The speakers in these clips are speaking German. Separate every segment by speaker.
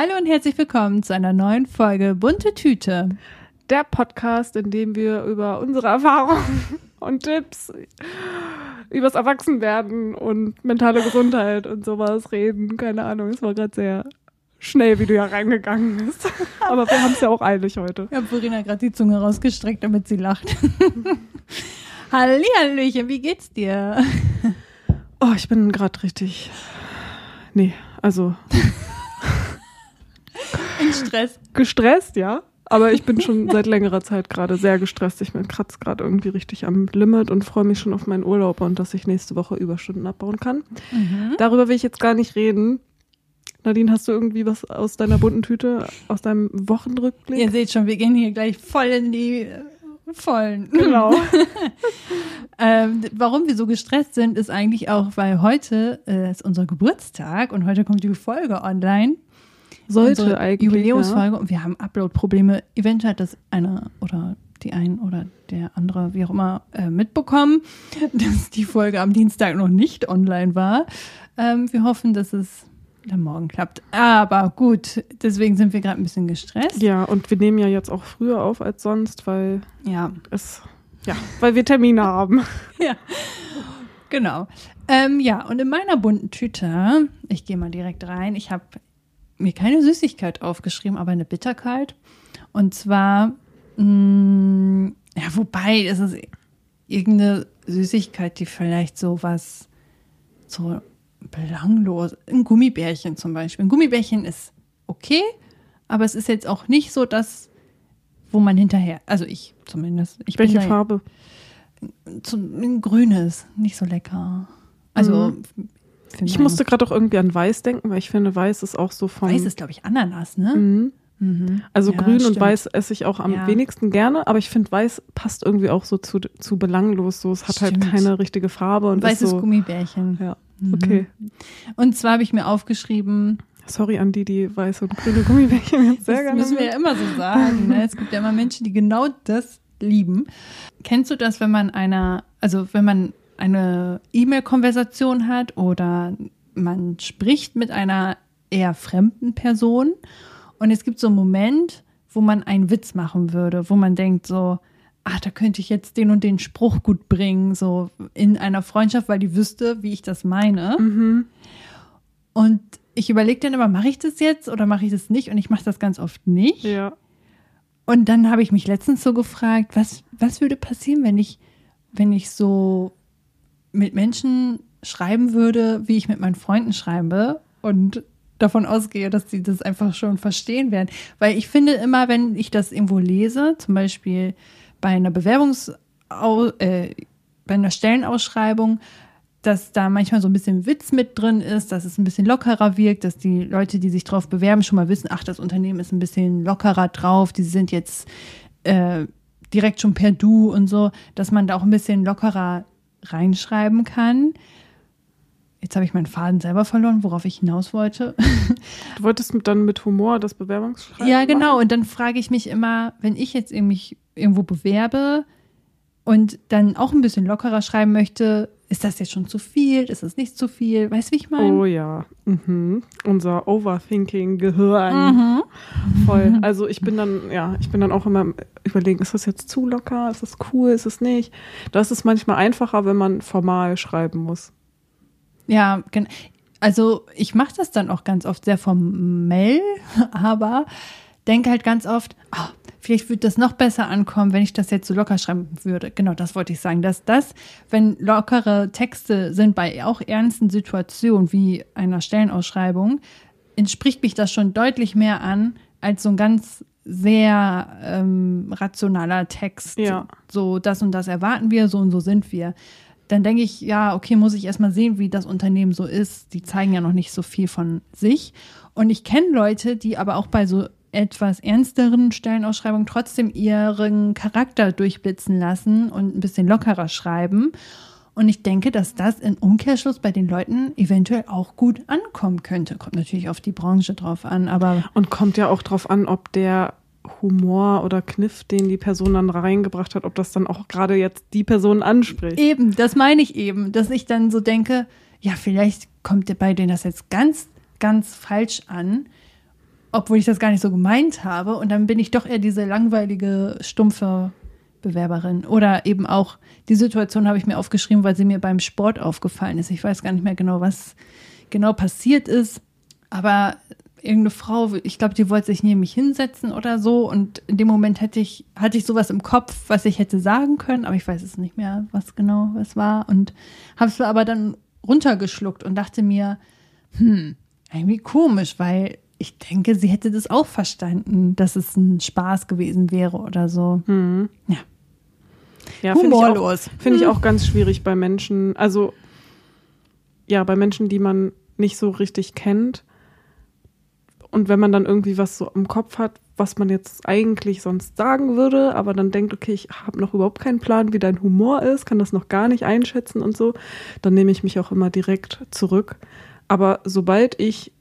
Speaker 1: Hallo und herzlich willkommen zu einer neuen Folge Bunte Tüte.
Speaker 2: Der Podcast, in dem wir über unsere Erfahrungen und Tipps übers Erwachsenwerden und mentale Gesundheit und sowas reden. Keine Ahnung, es war gerade sehr schnell, wie du ja reingegangen bist. Aber wir haben es ja auch eilig heute.
Speaker 1: Ich habe Verena gerade die Zunge rausgestreckt, damit sie lacht. Hallihallöchen, wie geht's dir?
Speaker 2: Oh, ich bin gerade richtig. Nee, also.
Speaker 1: In Stress.
Speaker 2: Gestresst, ja. Aber ich bin schon seit längerer Zeit gerade sehr gestresst. Ich bin kratze gerade irgendwie richtig am Limit und freue mich schon auf meinen Urlaub und dass ich nächste Woche Überstunden abbauen kann. Mhm. Darüber will ich jetzt gar nicht reden. Nadine, hast du irgendwie was aus deiner bunten Tüte, aus deinem Wochenrückblick?
Speaker 1: Ihr seht schon, wir gehen hier gleich voll in die vollen.
Speaker 2: Genau.
Speaker 1: ähm, warum wir so gestresst sind, ist eigentlich auch, weil heute äh, ist unser Geburtstag und heute kommt die Folge online.
Speaker 2: Sollte eigentlich.
Speaker 1: Jubiläumsfolge
Speaker 2: Ja.
Speaker 1: und wir haben Upload-Probleme. Eventuell hat das einer oder die ein oder der andere, wie auch immer, äh, mitbekommen, dass die Folge am Dienstag noch nicht online war. Ähm, wir hoffen, dass es dann morgen klappt. Aber gut, deswegen sind wir gerade ein bisschen gestresst.
Speaker 2: Ja, und wir nehmen ja jetzt auch früher auf als sonst, weil
Speaker 1: Ja,
Speaker 2: es, ja, weil wir Termine haben.
Speaker 1: ja. Genau. Ähm, ja, und in meiner bunten Tüte, ich gehe mal direkt rein, ich habe mir keine Süßigkeit aufgeschrieben, aber eine Bitterkeit. Und zwar, mh, ja, wobei, es ist irgendeine Süßigkeit, die vielleicht so was, so belanglos, ein Gummibärchen zum Beispiel. Ein Gummibärchen ist okay, aber es ist jetzt auch nicht so das, wo man hinterher, also ich zumindest. Ich
Speaker 2: Welche Farbe?
Speaker 1: zum, ein grünes, nicht so lecker. Also, für
Speaker 2: Ich musste gerade auch irgendwie an Weiß denken, weil ich finde, Weiß ist auch so vom.
Speaker 1: Weiß ist, glaube ich, Ananas, ne?
Speaker 2: Mhm.
Speaker 1: Mhm.
Speaker 2: Also
Speaker 1: Ja,
Speaker 2: grün und
Speaker 1: stimmt.
Speaker 2: weiß esse ich auch am
Speaker 1: Ja.
Speaker 2: wenigsten gerne, aber ich finde weiß passt irgendwie auch so zu, zu belanglos. So, es hat
Speaker 1: Stimmt.
Speaker 2: halt keine richtige Farbe und
Speaker 1: Weißes
Speaker 2: ist so.
Speaker 1: Gummibärchen.
Speaker 2: Ja,
Speaker 1: Mhm.
Speaker 2: okay.
Speaker 1: Und zwar habe ich mir aufgeschrieben,
Speaker 2: Sorry an die, die weiße und grüne Gummibärchen jetzt sehr
Speaker 1: das
Speaker 2: gerne.
Speaker 1: müssen wir ja immer so sagen. Ne? Es gibt ja immer Menschen, die genau das lieben. Kennst du das, wenn man einer, also wenn man eine E-Mail-Konversation hat oder man spricht mit einer eher fremden Person und es gibt so einen Moment, wo man einen Witz machen würde, wo man denkt so, ach, da könnte ich jetzt den und den Spruch gut bringen, so in einer Freundschaft, weil die wüsste, wie ich das meine.
Speaker 2: Mhm.
Speaker 1: Und ich überlege dann immer, mache ich das jetzt oder mache ich das nicht? Und ich mache das ganz oft nicht.
Speaker 2: Ja.
Speaker 1: Und dann habe ich mich letztens so gefragt, was, was würde passieren, wenn ich, wenn ich so mit Menschen schreiben würde, wie ich mit meinen Freunden schreibe und davon ausgehe, dass sie das einfach schon verstehen werden. Weil ich finde immer, wenn ich das irgendwo lese, zum Beispiel bei einer Bewerbungs, äh, bei einer Stellenausschreibung, dass da manchmal so ein bisschen Witz mit drin ist, dass es ein bisschen lockerer wirkt, dass die Leute, die sich drauf bewerben, schon mal wissen, ach, das Unternehmen ist ein bisschen lockerer drauf, die sind jetzt äh, direkt schon per Du und so, dass man da auch ein bisschen lockerer reinschreiben kann. Jetzt habe ich meinen Faden selber verloren, worauf ich hinaus wollte.
Speaker 2: Du wolltest dann mit Humor das Bewerbungsschreiben
Speaker 1: ja, genau.
Speaker 2: Machen?
Speaker 1: Und dann frage ich mich immer, wenn ich jetzt mich irgendwo bewerbe und dann auch ein bisschen lockerer schreiben möchte, ist das jetzt schon zu viel? Ist das nicht zu viel? Weißt du, wie ich meine?
Speaker 2: Oh ja. Mhm. Unser Overthinking-Gehirn.
Speaker 1: Mhm.
Speaker 2: Voll. Also ich bin dann, ja, ich bin dann auch immer überlegen, ist das jetzt zu locker? Ist das cool? Ist es nicht? Das ist manchmal einfacher, wenn man formal schreiben muss.
Speaker 1: Ja, gen- also ich mache das dann auch ganz oft sehr formell, aber denke halt ganz oft, ah, vielleicht würde das noch besser ankommen, wenn ich das jetzt so locker schreiben würde. Genau, das wollte ich sagen, dass das, wenn lockere Texte sind bei auch ernsten Situationen wie einer Stellenausschreibung, entspricht mich das schon deutlich mehr an als so ein ganz sehr ähm, rationaler Text.
Speaker 2: Ja.
Speaker 1: So, das und das erwarten wir, so und so sind wir dann denke ich, ja, okay, muss ich erstmal sehen, wie das Unternehmen so ist. Die zeigen ja noch nicht so viel von sich. Und ich kenne Leute, die aber auch bei so etwas ernsteren Stellenausschreibungen trotzdem ihren Charakter durchblitzen lassen und ein bisschen lockerer schreiben. Und ich denke, dass das in Umkehrschluss bei den Leuten eventuell auch gut ankommen könnte. Kommt natürlich auf die Branche drauf an, aber
Speaker 2: Und kommt ja auch drauf an, ob der Humor oder Kniff, den die Person dann reingebracht hat, ob das dann auch gerade jetzt die Person anspricht.
Speaker 1: Eben, das meine ich eben, dass ich dann so denke, ja, vielleicht kommt bei denen das jetzt ganz, ganz falsch an. Obwohl ich das gar nicht so gemeint habe. Und dann bin ich doch eher diese langweilige, stumpfe Bewerberin. Oder eben auch, die Situation habe ich mir aufgeschrieben, weil sie mir beim Sport aufgefallen ist. Ich weiß gar nicht mehr genau, was genau passiert ist. Aber irgendeine Frau, ich glaube, die wollte sich neben mich hinsetzen oder so. Und in dem Moment hätte ich, hatte ich sowas im Kopf, was ich hätte sagen können, aber ich weiß es nicht mehr, was genau es war. Und habe es aber dann runtergeschluckt und dachte mir, hm, irgendwie komisch, weil ich denke, sie hätte das auch verstanden, dass es ein Spaß gewesen wäre oder so.
Speaker 2: Mhm.
Speaker 1: Ja.
Speaker 2: Ja, finde ich,
Speaker 1: Humorlos.
Speaker 2: finde ich auch ganz schwierig bei Menschen. Also, ja, bei Menschen, die man nicht so richtig kennt. Und wenn man dann irgendwie was so im Kopf hat, was man jetzt eigentlich sonst sagen würde, aber dann denkt, okay, ich habe noch überhaupt keinen Plan, wie dein Humor ist, kann das noch gar nicht einschätzen und so, dann nehme ich mich auch immer direkt zurück. Aber sobald ich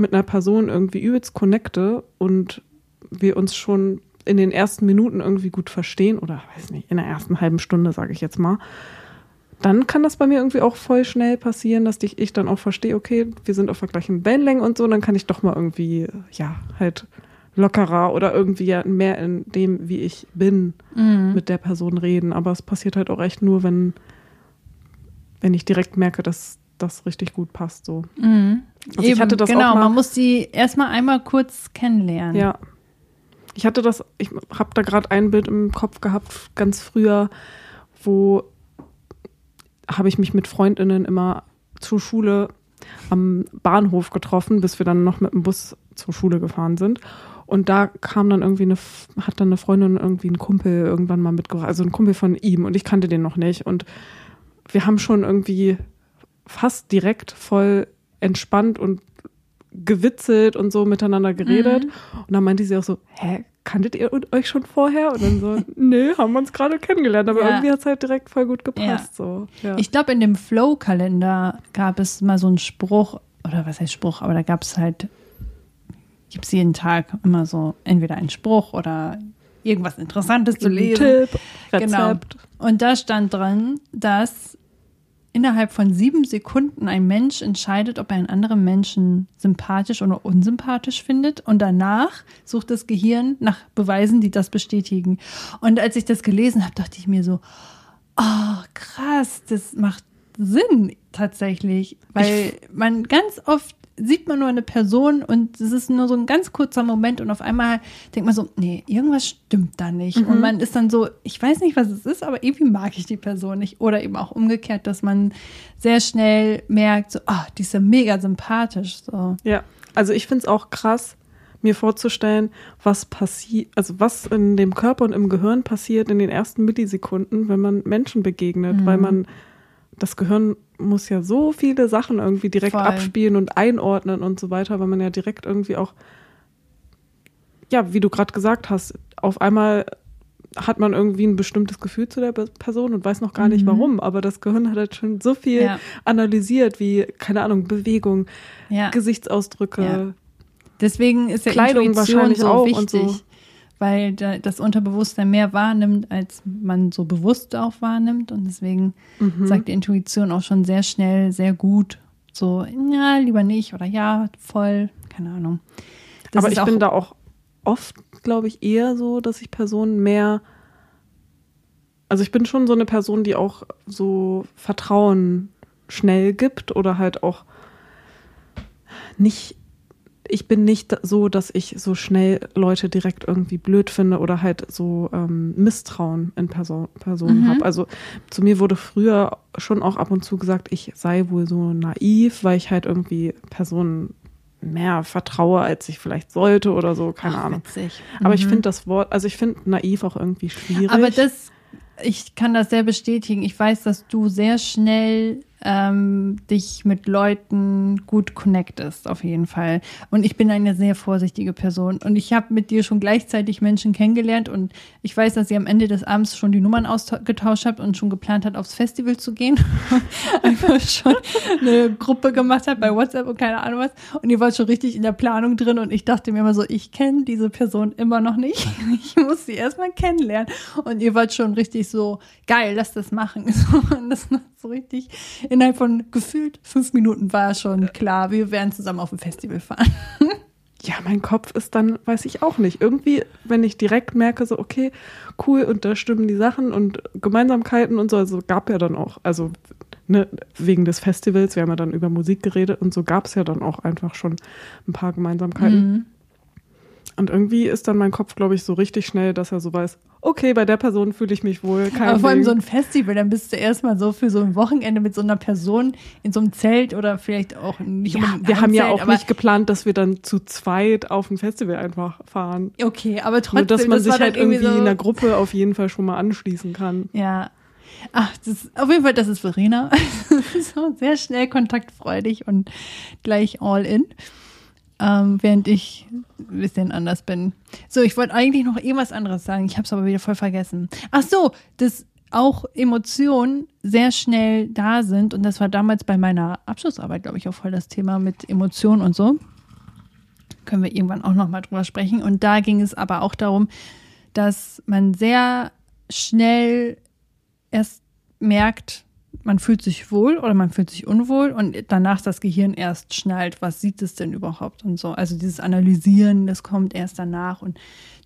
Speaker 2: mit einer Person irgendwie übelst connecte und wir uns schon in den ersten Minuten irgendwie gut verstehen oder weiß nicht, in der ersten halben Stunde, sage ich jetzt mal, dann kann das bei mir irgendwie auch voll schnell passieren, dass ich, ich dann auch verstehe, okay, wir sind auf der gleichen Wellenlänge und so, dann kann ich doch mal irgendwie, ja, halt lockerer oder irgendwie ja mehr in dem, wie ich bin,
Speaker 1: Mhm.
Speaker 2: mit der Person reden. Aber es passiert halt auch echt nur, wenn, wenn ich direkt merke, dass das richtig gut passt. So.
Speaker 1: Mhm.
Speaker 2: Also ich hatte das auch
Speaker 1: genau,
Speaker 2: mal-
Speaker 1: man muss die erstmal einmal kurz kennenlernen.
Speaker 2: Ja. Ich hatte das, ich habe da gerade ein Bild im Kopf gehabt, ganz früher, wo habe ich mich mit Freundinnen immer zur Schule am Bahnhof getroffen, bis wir dann noch mit dem Bus zur Schule gefahren sind. Und da kam dann irgendwie eine, hat dann eine Freundin irgendwie einen Kumpel irgendwann mal mitgebracht, also ein Kumpel von ihm und ich kannte den noch nicht. Und wir haben schon irgendwie fast direkt voll entspannt und gewitzelt und so miteinander geredet. Und dann meinte sie auch so, hä, kanntet ihr euch schon vorher? Und dann so, nee, haben wir uns gerade kennengelernt, aber
Speaker 1: Ja.
Speaker 2: irgendwie hat es halt direkt voll gut gepasst. So. Ja.
Speaker 1: Ich glaube, in dem Flow-Kalender gab es mal so einen Spruch, oder was heißt Spruch, aber da gab es halt, gibt es jeden Tag immer so entweder einen Spruch oder irgendwas Interessantes zu lesen.
Speaker 2: Tipp,
Speaker 1: Genau.
Speaker 2: Rezept.
Speaker 1: Und da stand drin, dass innerhalb von sieben Sekunden ein Mensch entscheidet, ob er einen anderen Menschen sympathisch oder unsympathisch findet. Und danach sucht das Gehirn nach Beweisen, die das bestätigen. Und als ich das gelesen habe, dachte ich mir so, oh, krass, das macht Sinn tatsächlich. Weil man ganz oft sieht man nur eine Person und es ist nur so ein ganz kurzer Moment und auf einmal denkt man so, nee, irgendwas stimmt da nicht. Und man ist dann so, ich weiß nicht, was es ist, aber irgendwie mag ich die Person nicht. Oder eben auch umgekehrt, dass man sehr schnell merkt, so, ah, die ist ja mega sympathisch. So.
Speaker 2: Ja, also ich finde es auch krass, mir vorzustellen, was passiert, also was in dem Körper und im Gehirn passiert in den ersten Millisekunden, wenn man Menschen begegnet, weil man das Gehirn muss ja so viele Sachen irgendwie direkt
Speaker 1: Voll.
Speaker 2: abspielen und einordnen und so weiter, weil man ja direkt irgendwie auch, ja, wie du gerade gesagt hast, auf einmal hat man irgendwie ein bestimmtes Gefühl zu der Person und weiß noch gar nicht warum, aber das Gehirn hat halt schon so viel
Speaker 1: Ja.
Speaker 2: analysiert, wie, keine Ahnung, Bewegung,
Speaker 1: Ja.
Speaker 2: Gesichtsausdrücke.
Speaker 1: Ja. Deswegen ist ja
Speaker 2: Kleidung
Speaker 1: Intuition
Speaker 2: wahrscheinlich
Speaker 1: so
Speaker 2: auch und
Speaker 1: wichtig,
Speaker 2: so.
Speaker 1: Weil da, das Unterbewusstsein mehr wahrnimmt, als man so bewusst auch wahrnimmt. Und deswegen
Speaker 2: Mhm.
Speaker 1: sagt die Intuition auch schon sehr schnell, sehr gut, so, ja, lieber nicht oder ja, voll, keine Ahnung. Das
Speaker 2: Aber ich bin da auch oft, glaube ich, eher so, dass ich Personen mehr. Also ich bin schon so eine Person, die auch so Vertrauen schnell gibt oder halt auch nicht. Ich bin nicht so, dass ich so schnell Leute direkt irgendwie blöd finde oder halt so ähm, Misstrauen in Person, Personen
Speaker 1: Mhm.
Speaker 2: habe. Also zu mir wurde früher schon auch ab und zu gesagt, ich sei wohl so naiv, weil ich halt irgendwie Personen mehr vertraue, als ich vielleicht sollte oder so, keine
Speaker 1: Ach,
Speaker 2: Ahnung.
Speaker 1: witzig.
Speaker 2: Aber ich
Speaker 1: Mhm.
Speaker 2: finde das Wort, also ich finde naiv auch irgendwie schwierig.
Speaker 1: Aber das, ich kann das sehr bestätigen. Ich weiß, dass du sehr schnell ähm, dich mit Leuten gut connectest, auf jeden Fall. Und ich bin eine sehr vorsichtige Person. Und ich habe mit dir schon gleichzeitig Menschen kennengelernt und ich weiß, dass ihr am Ende des Abends schon die Nummern ausgetauscht habt und schon geplant hat, aufs Festival zu gehen. Einfach schon eine Gruppe gemacht habt bei WhatsApp und keine Ahnung was. Und ihr wart schon richtig in der Planung drin und ich dachte mir immer so, ich kenne diese Person immer noch nicht. Ich muss sie erstmal kennenlernen. Und ihr wart schon richtig so, geil, lass das machen. Und das so richtig, innerhalb von gefühlt fünf Minuten war schon klar, wir werden zusammen auf ein Festival fahren.
Speaker 2: ja, mein Kopf ist dann, weiß ich auch nicht. Irgendwie, wenn ich direkt merke, so, okay, cool, und da stimmen die Sachen und Gemeinsamkeiten und so, also gab ja dann auch, also ne, wegen des Festivals, wir haben ja dann über Musik geredet und so gab es ja dann auch einfach schon ein paar Gemeinsamkeiten. Mhm. Und irgendwie ist dann mein Kopf, glaube ich, so richtig schnell, dass er so weiß, okay, bei der Person fühle ich mich wohl.
Speaker 1: Kein Aber vor allem so ein Festival, dann bist du erstmal so für so ein Wochenende mit so einer Person in so einem Zelt oder vielleicht auch nicht.
Speaker 2: Ja, wir haben Zelt, ja auch nicht geplant, dass wir dann zu zweit auf ein Festival einfach fahren.
Speaker 1: Okay, aber trotzdem. Nur,
Speaker 2: dass man das sich halt irgendwie, irgendwie so in der Gruppe auf jeden Fall schon mal anschließen kann.
Speaker 1: Ja. Ach, das auf jeden Fall, das ist Verena. so sehr schnell kontaktfreudig und gleich all in ähm, während ich ein bisschen anders bin. So, ich wollte eigentlich noch irgendwas anderes sagen, ich habe es aber wieder voll vergessen. Ach so, dass auch Emotionen sehr schnell da sind und das war damals bei meiner Abschlussarbeit, glaube ich, auch voll das Thema mit Emotionen und so. Können wir irgendwann auch noch mal drüber sprechen. Und da ging es aber auch darum, dass man sehr schnell erst merkt, man fühlt sich wohl oder man fühlt sich unwohl und danach das Gehirn erst schnallt, was sieht es denn überhaupt und so. Also dieses Analysieren, das kommt erst danach und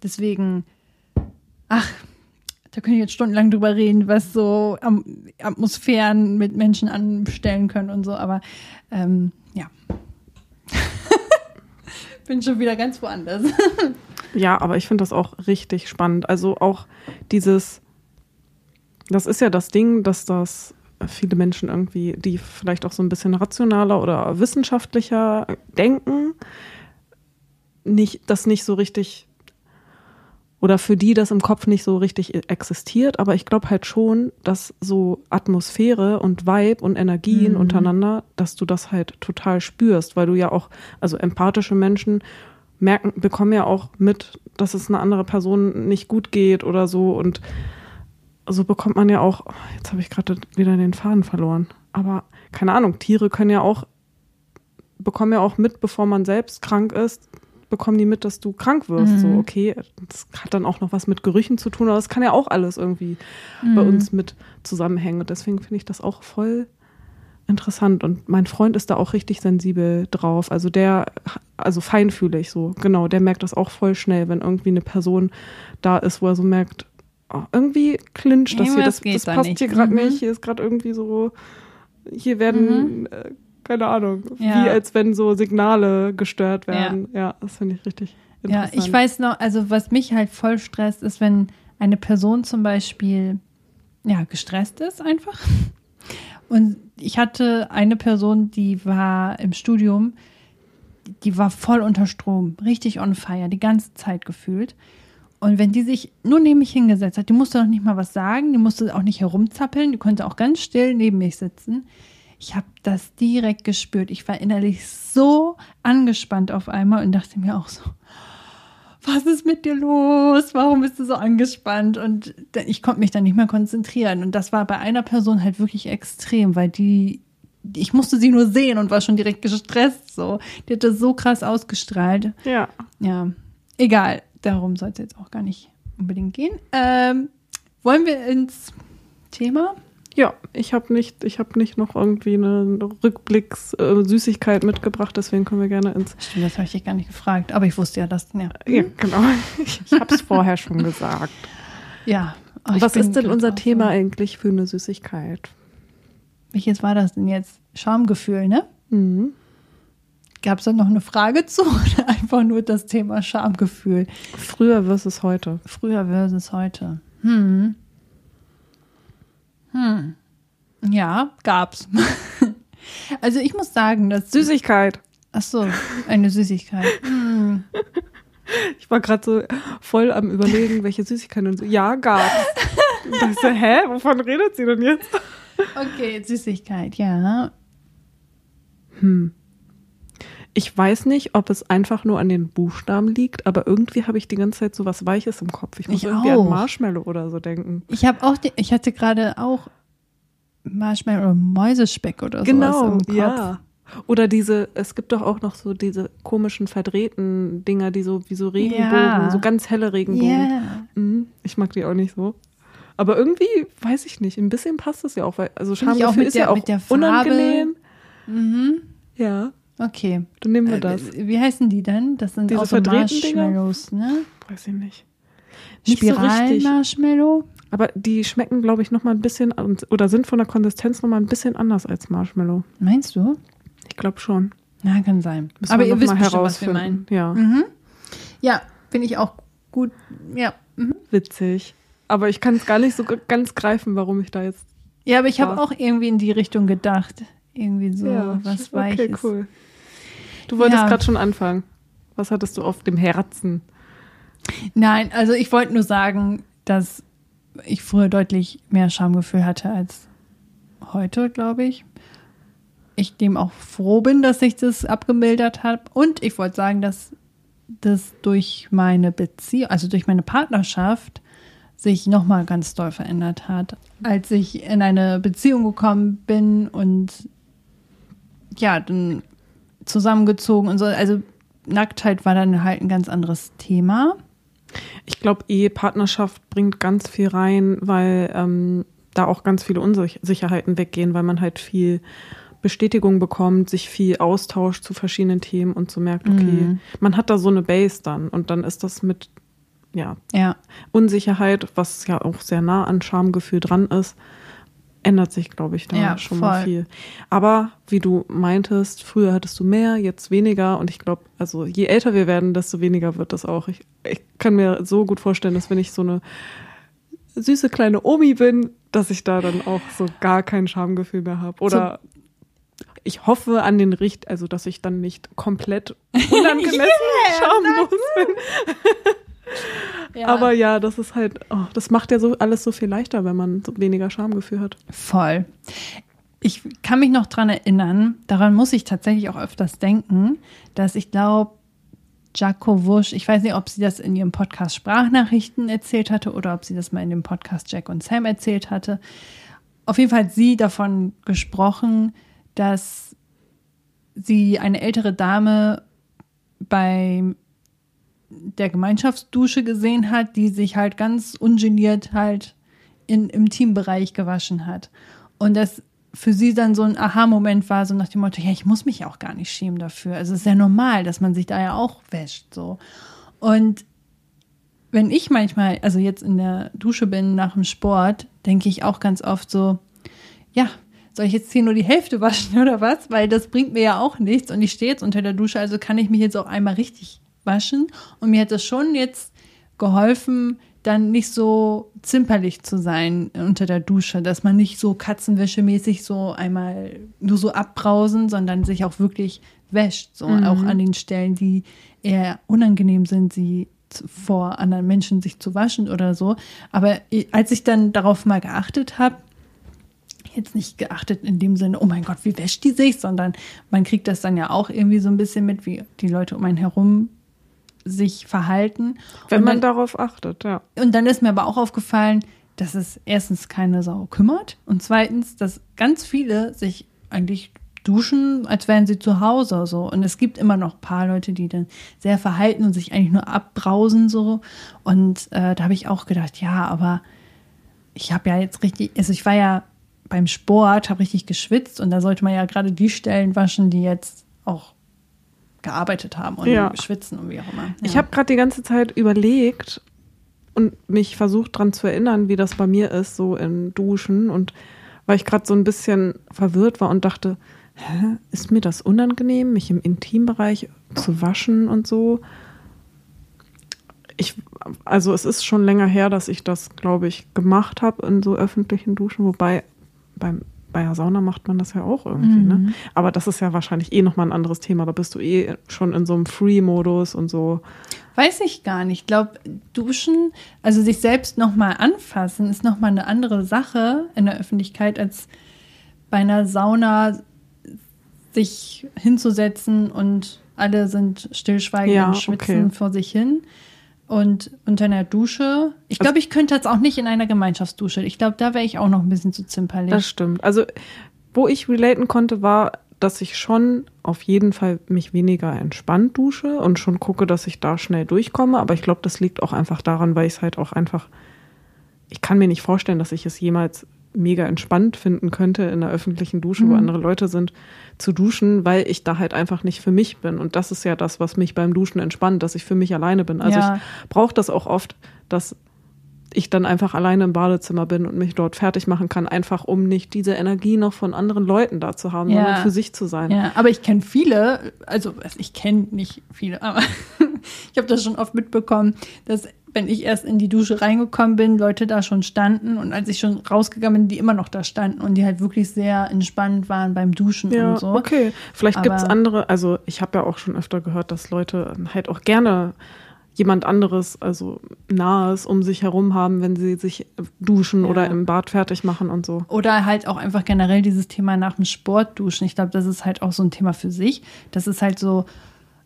Speaker 1: deswegen, ach, da können ich jetzt stundenlang drüber reden, was so Atmosphären mit Menschen anstellen können und so, aber ähm, ja. Bin schon wieder ganz woanders.
Speaker 2: ja, aber ich finde das auch richtig spannend. Also auch dieses, das ist ja das Ding, dass das viele Menschen irgendwie, die vielleicht auch so ein bisschen rationaler oder wissenschaftlicher denken, nicht, das nicht so richtig oder für die das im Kopf nicht so richtig existiert, aber ich glaube halt schon, dass so Atmosphäre und Vibe und Energien mhm. untereinander, dass du das halt total spürst, weil du ja auch, also empathische Menschen merken, bekommen ja auch mit, dass es einer anderen Person nicht gut geht oder so und so bekommt man ja auch, jetzt habe ich gerade wieder den Faden verloren. Aber keine Ahnung, Tiere können ja auch, bekommen ja auch mit, bevor man selbst krank ist, bekommen die mit, dass du krank wirst. Mhm. So, okay, das hat dann auch noch was mit Gerüchen zu tun, aber das kann ja auch alles irgendwie mhm. bei uns mit zusammenhängen. Und deswegen finde ich das auch voll interessant. Und mein Freund ist da auch richtig sensibel drauf. Also der, also feinfühlig so, genau, der merkt das auch voll schnell, wenn irgendwie eine Person da ist, wo er so merkt, oh, irgendwie clincht das hier. Das, das passt nicht. hier gerade mhm. nicht. Hier ist gerade irgendwie so, hier werden, mhm. äh, keine Ahnung, ja. wie als wenn so Signale gestört werden. Ja, ja das finde ich richtig interessant.
Speaker 1: Ja, ich weiß noch, also was mich halt voll stresst, ist, wenn eine Person zum Beispiel, ja, gestresst ist einfach. Und ich hatte eine Person, die war im Studium, die war voll unter Strom, richtig on fire, die ganze Zeit gefühlt. Und wenn die sich nur neben mich hingesetzt hat, die musste noch nicht mal was sagen, die musste auch nicht herumzappeln, die konnte auch ganz still neben mich sitzen. Ich habe das direkt gespürt. Ich war innerlich so angespannt auf einmal und dachte mir auch so, was ist mit dir los? Warum bist du so angespannt? Und ich konnte mich dann nicht mehr konzentrieren. Und das war bei einer Person halt wirklich extrem, weil die, ich musste sie nur sehen und war schon direkt gestresst. So, die hatte so krass ausgestrahlt.
Speaker 2: Ja.
Speaker 1: Ja. Egal darum soll es jetzt auch gar nicht unbedingt gehen. Ähm, wollen wir ins Thema?
Speaker 2: Ja, ich habe nicht, ich habe nicht noch irgendwie eine Rückblicks-Süßigkeit äh, mitgebracht, deswegen können wir gerne ins.
Speaker 1: Stimmt, das habe ich dich gar nicht gefragt, aber ich wusste ja, dass. Ja,
Speaker 2: ja genau. Ich, ich habe es vorher schon gesagt.
Speaker 1: Ja.
Speaker 2: Oh, Was ist denn unser Thema so. eigentlich für eine Süßigkeit?
Speaker 1: Welches war das denn jetzt? Schamgefühl, ne? Mhm. Gab es da noch eine Frage zu oder einfach nur das Thema Schamgefühl?
Speaker 2: Früher versus heute.
Speaker 1: Früher versus heute. Hm. Hm. Ja, gab's. also ich muss sagen, dass.
Speaker 2: Süßigkeit.
Speaker 1: Ach so, eine Süßigkeit. Hm.
Speaker 2: Ich war gerade so voll am überlegen, welche Süßigkeit und so. Ja, gab's. Und ich so, hä? Wovon redet sie denn jetzt?
Speaker 1: Okay, Süßigkeit, ja.
Speaker 2: Hm. Ich weiß nicht, ob es einfach nur an den Buchstaben liegt, aber irgendwie habe ich die ganze Zeit so was Weiches im Kopf. Ich muss ich irgendwie auch. an Marshmallow oder so denken.
Speaker 1: Ich habe auch, die, ich hatte gerade auch Marshmallow oder Mäusespeck oder
Speaker 2: genau, sowas im Kopf. ja. Oder diese, es gibt doch auch noch so diese komischen verdrehten Dinger, die so wie so Regenbogen, ja. so ganz helle Regenbogen. Yeah. Mhm, ich mag die auch nicht so. Aber irgendwie, weiß ich nicht, ein bisschen passt es ja auch, weil also Schamgefühl ist der, ja auch unangenehm. Mhm. Ja.
Speaker 1: Okay.
Speaker 2: Dann nehmen wir das.
Speaker 1: Äh, Wie heißen die denn? Das sind
Speaker 2: Diese
Speaker 1: auch so
Speaker 2: verdrehten Dinger?
Speaker 1: Marshmallows, ne?
Speaker 2: Weiß ich nicht. Nicht so.
Speaker 1: Spiral-Marshmallow?
Speaker 2: Aber die schmecken, glaube ich, noch mal ein bisschen oder sind von der Konsistenz noch mal ein bisschen anders als Marshmallow.
Speaker 1: Meinst du?
Speaker 2: Ich glaube schon.
Speaker 1: Na, kann sein.
Speaker 2: Müssen
Speaker 1: Aber
Speaker 2: wir
Speaker 1: ihr wisst
Speaker 2: mal
Speaker 1: bestimmt, was wir meinen.
Speaker 2: Ja,
Speaker 1: Mhm. Ja, finde ich auch gut. Ja. Mhm.
Speaker 2: witzig. Aber ich kann es gar nicht so ganz greifen, warum ich da jetzt.
Speaker 1: Ja, aber ich habe auch irgendwie in die Richtung gedacht. Irgendwie so was
Speaker 2: okay,
Speaker 1: Weiches.
Speaker 2: cool. Du wolltest
Speaker 1: Ja.
Speaker 2: gerade schon anfangen. Was hattest du auf dem Herzen?
Speaker 1: Nein, also ich wollte nur sagen, dass ich früher deutlich mehr Schamgefühl hatte als heute, glaube ich. Ich dem auch froh bin, dass ich das abgemildert habe. Und ich wollte sagen, dass das durch meine Beziehung, also durch meine Partnerschaft, sich nochmal ganz doll verändert hat. Als ich in eine Beziehung gekommen bin und ja, dann zusammengezogen und so. Also Nacktheit war dann halt ein ganz anderes Thema.
Speaker 2: Ich glaube, Ehepartnerschaft bringt ganz viel rein, weil ähm, da auch ganz viele Unsicherheiten weggehen, weil man halt viel Bestätigung bekommt, sich viel austauscht zu verschiedenen Themen und so merkt, okay,
Speaker 1: Mhm.
Speaker 2: man hat da so eine Base dann und dann ist das mit ja,
Speaker 1: Ja,
Speaker 2: Unsicherheit, was ja auch sehr nah an Schamgefühl dran ist, ändert sich, glaube ich, da
Speaker 1: Ja,
Speaker 2: schon mal
Speaker 1: voll.
Speaker 2: viel. Aber wie du meintest, früher hattest du mehr, jetzt weniger und ich glaube, also je älter wir werden, desto weniger wird das auch. Ich, ich kann mir so gut vorstellen, dass wenn ich so eine süße kleine Omi bin, dass ich da dann auch so gar kein Schamgefühl mehr habe. Oder ich hoffe an den Richt, also dass ich dann nicht komplett unangemessen schamlos bin.
Speaker 1: ja.
Speaker 2: Aber ja, das ist halt, oh, das macht ja so alles so viel leichter, wenn man so weniger Schamgefühl hat.
Speaker 1: voll. Ich kann mich noch dran erinnern, daran muss ich tatsächlich auch öfters denken, dass ich glaube, Jaco Wusch, ich weiß nicht, ob sie das in ihrem Podcast Sprachnachrichten erzählt hatte oder ob sie das mal in dem Podcast Jack und Sam erzählt hatte. Auf jeden Fall hat sie davon gesprochen, dass sie eine ältere Dame bei der Gemeinschaftsdusche gesehen hat, die sich halt ganz ungeniert halt in, im Teambereich gewaschen hat. Und das für sie dann so ein Aha-Moment war, so nach dem Motto, ja, ich muss mich auch gar nicht schämen dafür. Also es ist ja normal, dass man sich da ja auch wäscht, so. Und wenn ich manchmal, also jetzt in der Dusche bin nach dem Sport, denke ich auch ganz oft so, ja, soll ich jetzt hier nur die Hälfte waschen oder was? Weil das bringt mir ja auch nichts und ich stehe jetzt unter der Dusche, also kann ich mich jetzt auch einmal richtig waschen. Und mir hat das schon jetzt geholfen, dann nicht so zimperlich zu sein unter der Dusche, dass man nicht so katzenwäschemäßig so einmal nur so abbrausen, sondern sich auch wirklich wäscht, so auch an den Stellen, die eher unangenehm sind, sie vor anderen Menschen sich zu waschen oder so. Aber als ich dann darauf mal geachtet habe, jetzt nicht geachtet in dem Sinne, oh mein Gott, wie wäscht die sich, sondern man kriegt das dann ja auch irgendwie so ein bisschen mit, wie die Leute um einen herum sich verhalten.
Speaker 2: Wenn
Speaker 1: und
Speaker 2: man
Speaker 1: dann,
Speaker 2: darauf achtet, ja.
Speaker 1: und dann ist mir aber auch aufgefallen, dass es erstens keine Sau kümmert und zweitens, dass ganz viele sich eigentlich duschen, als wären sie zu Hause so. Und es gibt immer noch ein paar Leute, die dann sehr verhalten und sich eigentlich nur abbrausen so. Und äh, da habe ich auch gedacht, ja, aber ich habe ja jetzt richtig, also ich war ja beim Sport, habe richtig geschwitzt und da sollte man ja gerade die Stellen waschen, die jetzt auch gearbeitet haben und
Speaker 2: Ja.
Speaker 1: schwitzen und wie auch immer.
Speaker 2: Ich
Speaker 1: Ja.
Speaker 2: habe gerade die ganze Zeit überlegt und mich versucht dran zu erinnern, wie das bei mir ist, so im Duschen. Und weil ich gerade so ein bisschen verwirrt war und dachte, hä, ist mir das unangenehm, mich im Intimbereich zu waschen und so? Ich, also es ist schon länger her, dass ich das, glaube ich, gemacht habe in so öffentlichen Duschen, wobei beim bei der Sauna macht man das ja auch irgendwie, ne? Aber das ist ja wahrscheinlich eh nochmal ein anderes Thema. Da bist du eh schon in so einem Free-Modus und so.
Speaker 1: Weiß ich gar nicht. Ich glaube, duschen, also sich selbst nochmal anfassen, ist nochmal eine andere Sache in der Öffentlichkeit, als bei einer Sauna sich hinzusetzen und alle sind stillschweigend
Speaker 2: Ja,
Speaker 1: und schwitzen
Speaker 2: okay.
Speaker 1: vor sich hin. Und unter einer Dusche, ich glaube, ich könnte das auch nicht in einer Gemeinschaftsdusche. Ich glaube, da wäre ich auch noch ein bisschen zu zimperlich.
Speaker 2: Das stimmt. Also, wo ich relaten konnte, war, dass ich schon auf jeden Fall mich weniger entspannt dusche und schon gucke, dass ich da schnell durchkomme. Aber ich glaube, das liegt auch einfach daran, weil ich es halt auch einfach, ich kann mir nicht vorstellen, dass ich es jemals mega entspannt finden könnte, in der öffentlichen Dusche, mhm. wo andere Leute sind, zu duschen, weil ich da halt einfach nicht für mich bin. Und das ist ja das, was mich beim Duschen entspannt, dass ich für mich alleine bin. Also ja. ich brauche das auch oft, dass ich dann einfach alleine im Badezimmer bin und mich dort fertig machen kann, einfach um nicht diese Energie noch von anderen Leuten da zu haben, ja. sondern für sich zu sein.
Speaker 1: Ja, aber ich kenne viele, also ich kenne nicht viele, aber ich habe das schon oft mitbekommen, dass wenn ich erst in die Dusche reingekommen bin, Leute da schon standen und als ich schon rausgegangen bin, die immer noch da standen und die halt wirklich sehr entspannt waren beim Duschen ja, und so.
Speaker 2: Okay, vielleicht gibt es andere, also ich habe ja auch schon öfter gehört, dass Leute halt auch gerne jemand anderes, also nahes um sich herum haben, wenn sie sich duschen ja. oder im Bad fertig machen und so.
Speaker 1: Oder halt auch einfach generell dieses Thema nach dem Sport duschen. Ich glaube, das ist halt auch so ein Thema für sich. Das ist halt so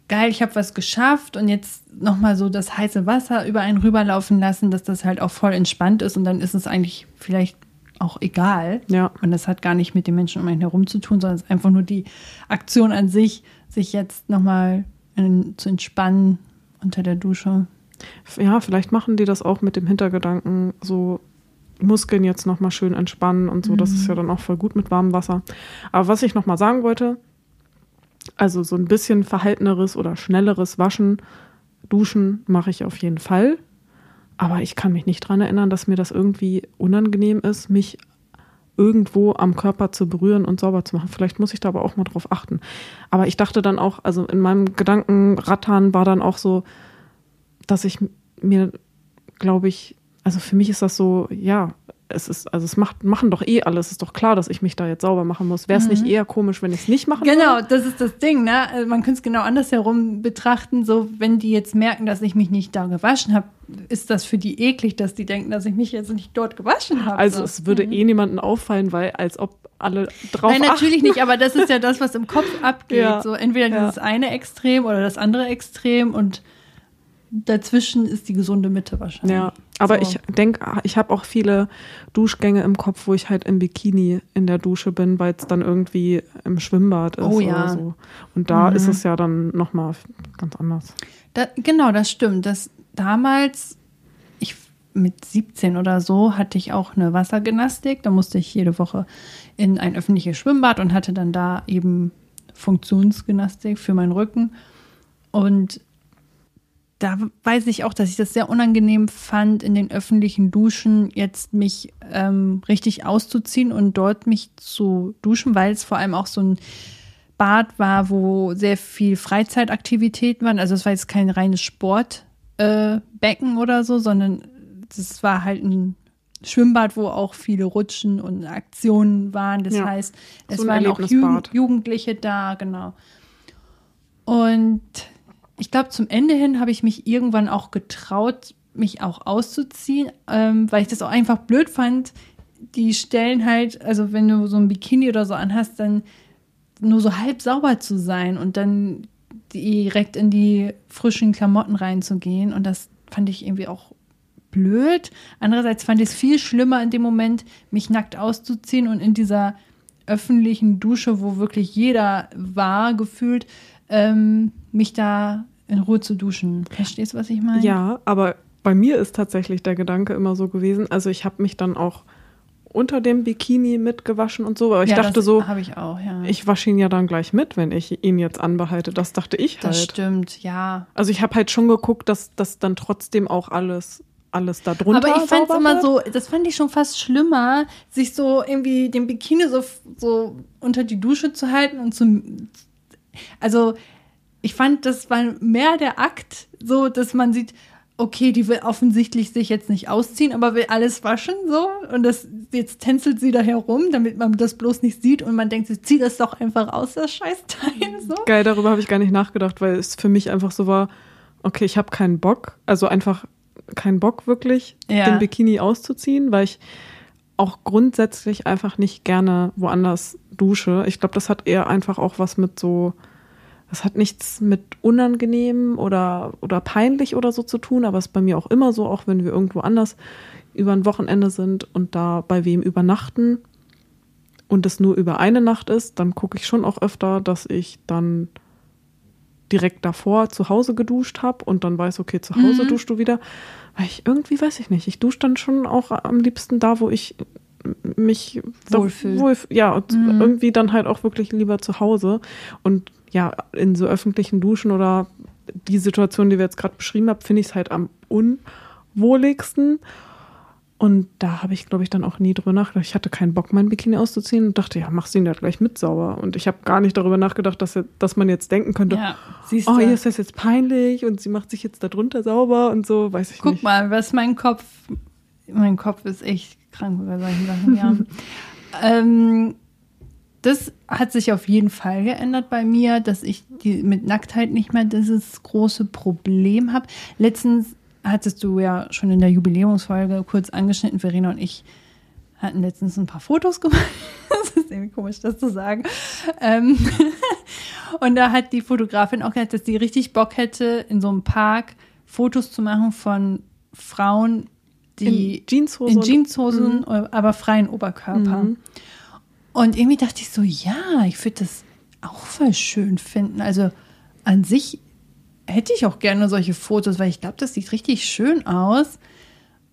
Speaker 1: geil, ich habe was geschafft und jetzt nochmal so das heiße Wasser über einen rüberlaufen lassen, dass das halt auch voll entspannt ist und dann ist es eigentlich vielleicht auch egal.
Speaker 2: Ja.
Speaker 1: Und das hat gar nicht mit den Menschen um einen herum zu tun, sondern es ist einfach nur die Aktion an sich, sich jetzt nochmal zu entspannen unter der Dusche.
Speaker 2: Ja, vielleicht machen die das auch mit dem Hintergedanken, so Muskeln jetzt nochmal schön entspannen und so. Mhm. Das ist ja dann auch voll gut mit warmem Wasser. Aber was ich nochmal sagen wollte, also so ein bisschen verhalteneres oder schnelleres Waschen, Duschen mache ich auf jeden Fall. Aber ich kann mich nicht daran erinnern, dass mir das irgendwie unangenehm ist, mich irgendwo am Körper zu berühren und sauber zu machen. Vielleicht muss ich da aber auch mal drauf achten. Aber ich dachte dann auch, also in meinem Gedankenrattern war dann auch so, dass ich mir, glaube ich, also für mich ist das so, ja, es ist, also es macht, machen doch eh alles. Es ist doch klar, dass ich mich da jetzt sauber machen muss. Wäre es mhm. nicht eher komisch, wenn ich es nicht machen
Speaker 1: Genau,
Speaker 2: würde?
Speaker 1: das ist das Ding, ne? Also man könnte es genau andersherum betrachten. So, wenn die jetzt merken, dass ich mich nicht da gewaschen habe, ist das für die eklig, dass die denken, dass ich mich jetzt nicht dort gewaschen habe.
Speaker 2: Also so. es würde mhm. eh niemandem auffallen, weil als ob alle drauf Nein,
Speaker 1: natürlich achten. nicht, aber das ist ja das, was im Kopf abgeht. Ja. So entweder ja. dieses eine Extrem oder das andere Extrem und dazwischen ist die gesunde Mitte wahrscheinlich.
Speaker 2: Ja, aber so. ich denke, ich habe auch viele Duschgänge im Kopf, wo ich halt im Bikini in der Dusche bin, weil es dann irgendwie im Schwimmbad ist oh, ja. oder so. Und da mhm. ist es ja dann nochmal ganz anders.
Speaker 1: Da, genau, das stimmt. Das damals, ich mit 17 oder so, hatte ich auch eine Wassergymnastik. Da musste ich jede Woche in ein öffentliches Schwimmbad und hatte dann da eben Funktionsgymnastik für meinen Rücken. Und da weiß ich auch, dass ich das sehr unangenehm fand, in den öffentlichen Duschen jetzt mich ähm, richtig auszuziehen und dort mich zu duschen, weil es vor allem auch so ein Bad war, wo sehr viel Freizeitaktivitäten waren. Also es war jetzt kein reines Sportbecken äh, oder so, sondern es war halt ein Schwimmbad, wo auch viele Rutschen und Aktionen waren. Das ja, heißt, es so waren auch Jugend Jugendliche da, genau. Und ich glaube, zum Ende hin habe ich mich irgendwann auch getraut, mich auch auszuziehen, ähm, weil ich das auch einfach blöd fand. Die Stellen halt, also wenn du so ein Bikini oder so anhast, dann nur so halb sauber zu sein und dann direkt in die frischen Klamotten reinzugehen. Und das fand ich irgendwie auch blöd. Andererseits fand ich es viel schlimmer in dem Moment, mich nackt auszuziehen und in dieser öffentlichen Dusche, wo wirklich jeder war, gefühlt, ähm, mich da in Ruhe zu duschen. Verstehst du, was ich meine?
Speaker 2: Ja, aber bei mir ist tatsächlich der Gedanke immer so gewesen. Also ich habe mich dann auch unter dem Bikini mitgewaschen und so, aber ich ja, dachte so,
Speaker 1: ich auch, ja.
Speaker 2: Ich wasche ihn ja dann gleich mit, wenn ich ihn jetzt anbehalte. Das dachte ich halt.
Speaker 1: Das stimmt, ja.
Speaker 2: Also ich habe halt schon geguckt, dass das dann trotzdem auch alles alles da drunter.
Speaker 1: Aber ich fand es immer so, das fand ich schon fast schlimmer, sich so irgendwie den Bikini so, so unter die Dusche zu halten und zu. Also, ich fand, das war mehr der Akt, so, dass man sieht, okay, die will offensichtlich sich jetzt nicht ausziehen, aber will alles waschen, so. Und das, jetzt tänzelt sie da herum, damit man das bloß nicht sieht und man denkt, sie zieht das doch einfach aus, das Scheißteil, so.
Speaker 2: Geil, darüber habe ich gar nicht nachgedacht, weil es für mich einfach so war, okay, ich habe keinen Bock, also einfach keinen Bock wirklich, ja. den Bikini auszuziehen, weil ich auch grundsätzlich einfach nicht gerne woanders dusche. Ich glaube, das hat eher einfach auch was mit so, das hat nichts mit unangenehm oder, oder peinlich oder so zu tun, aber es ist bei mir auch immer so, auch wenn wir irgendwo anders über ein Wochenende sind und da bei wem übernachten und es nur über eine Nacht ist, dann gucke ich schon auch öfter, dass ich dann direkt davor zu Hause geduscht habe und dann weiß, okay, zu Hause mhm. duschst du wieder. Weil ich irgendwie weiß ich nicht, ich dusche dann schon auch am liebsten da, wo ich mich
Speaker 1: Wohlfühl.
Speaker 2: Wohl, ja, und irgendwie dann halt auch wirklich lieber zu Hause. Und ja, in so öffentlichen Duschen oder die Situation, die wir jetzt gerade beschrieben haben, finde ich es halt am unwohligsten. Und da habe ich, glaube ich, dann auch nie drüber nachgedacht. Ich hatte keinen Bock, mein Bikini auszuziehen und dachte, ja, machst du ihn ja gleich mit sauber. Und ich habe gar nicht darüber nachgedacht, dass, dass man jetzt denken könnte,
Speaker 1: Ja,
Speaker 2: oh, hier ist das jetzt peinlich und sie macht sich jetzt da drunter sauber und so, weiß ich
Speaker 1: Guck
Speaker 2: nicht.
Speaker 1: mal, was mein Kopf, mein Kopf ist echt krank bei solchen Sachen, ja. ähm, das hat sich auf jeden Fall geändert bei mir, dass ich die, mit Nacktheit nicht mehr dieses große Problem habe. Letztens hattest du ja schon in der Jubiläumsfolge kurz angeschnitten, Verena und ich hatten letztens ein paar Fotos gemacht. Das ist irgendwie komisch, das zu sagen. Ähm, und da hat die Fotografin auch gesagt, dass sie richtig Bock hätte, in so einem Park Fotos zu machen von Frauen, die
Speaker 2: In Jeanshose
Speaker 1: in Jeanshosen, aber freien Oberkörper.
Speaker 2: Mhm.
Speaker 1: Und irgendwie dachte ich so, ja, ich würde das auch voll schön finden. Also an sich hätte ich auch gerne solche Fotos, weil ich glaube, das sieht richtig schön aus.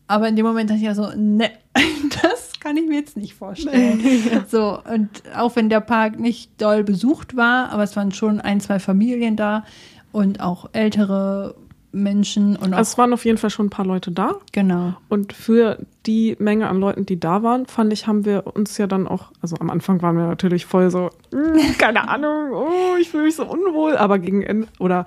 Speaker 1: Aber in dem Moment dachte ich ja so, ne, das kann ich mir jetzt nicht vorstellen. So, und auch wenn der Park nicht doll besucht war, aber es waren schon ein, zwei Familien da und auch ältere Menschen und auch,
Speaker 2: Also es waren auf jeden Fall schon ein paar Leute da.
Speaker 1: genau.
Speaker 2: Und für die Menge an Leuten, die da waren, fand ich, haben wir uns ja dann auch, also am Anfang waren wir natürlich voll so, "Mm, keine Ahnung, oh, ich fühle mich so unwohl, aber gegen Ende oder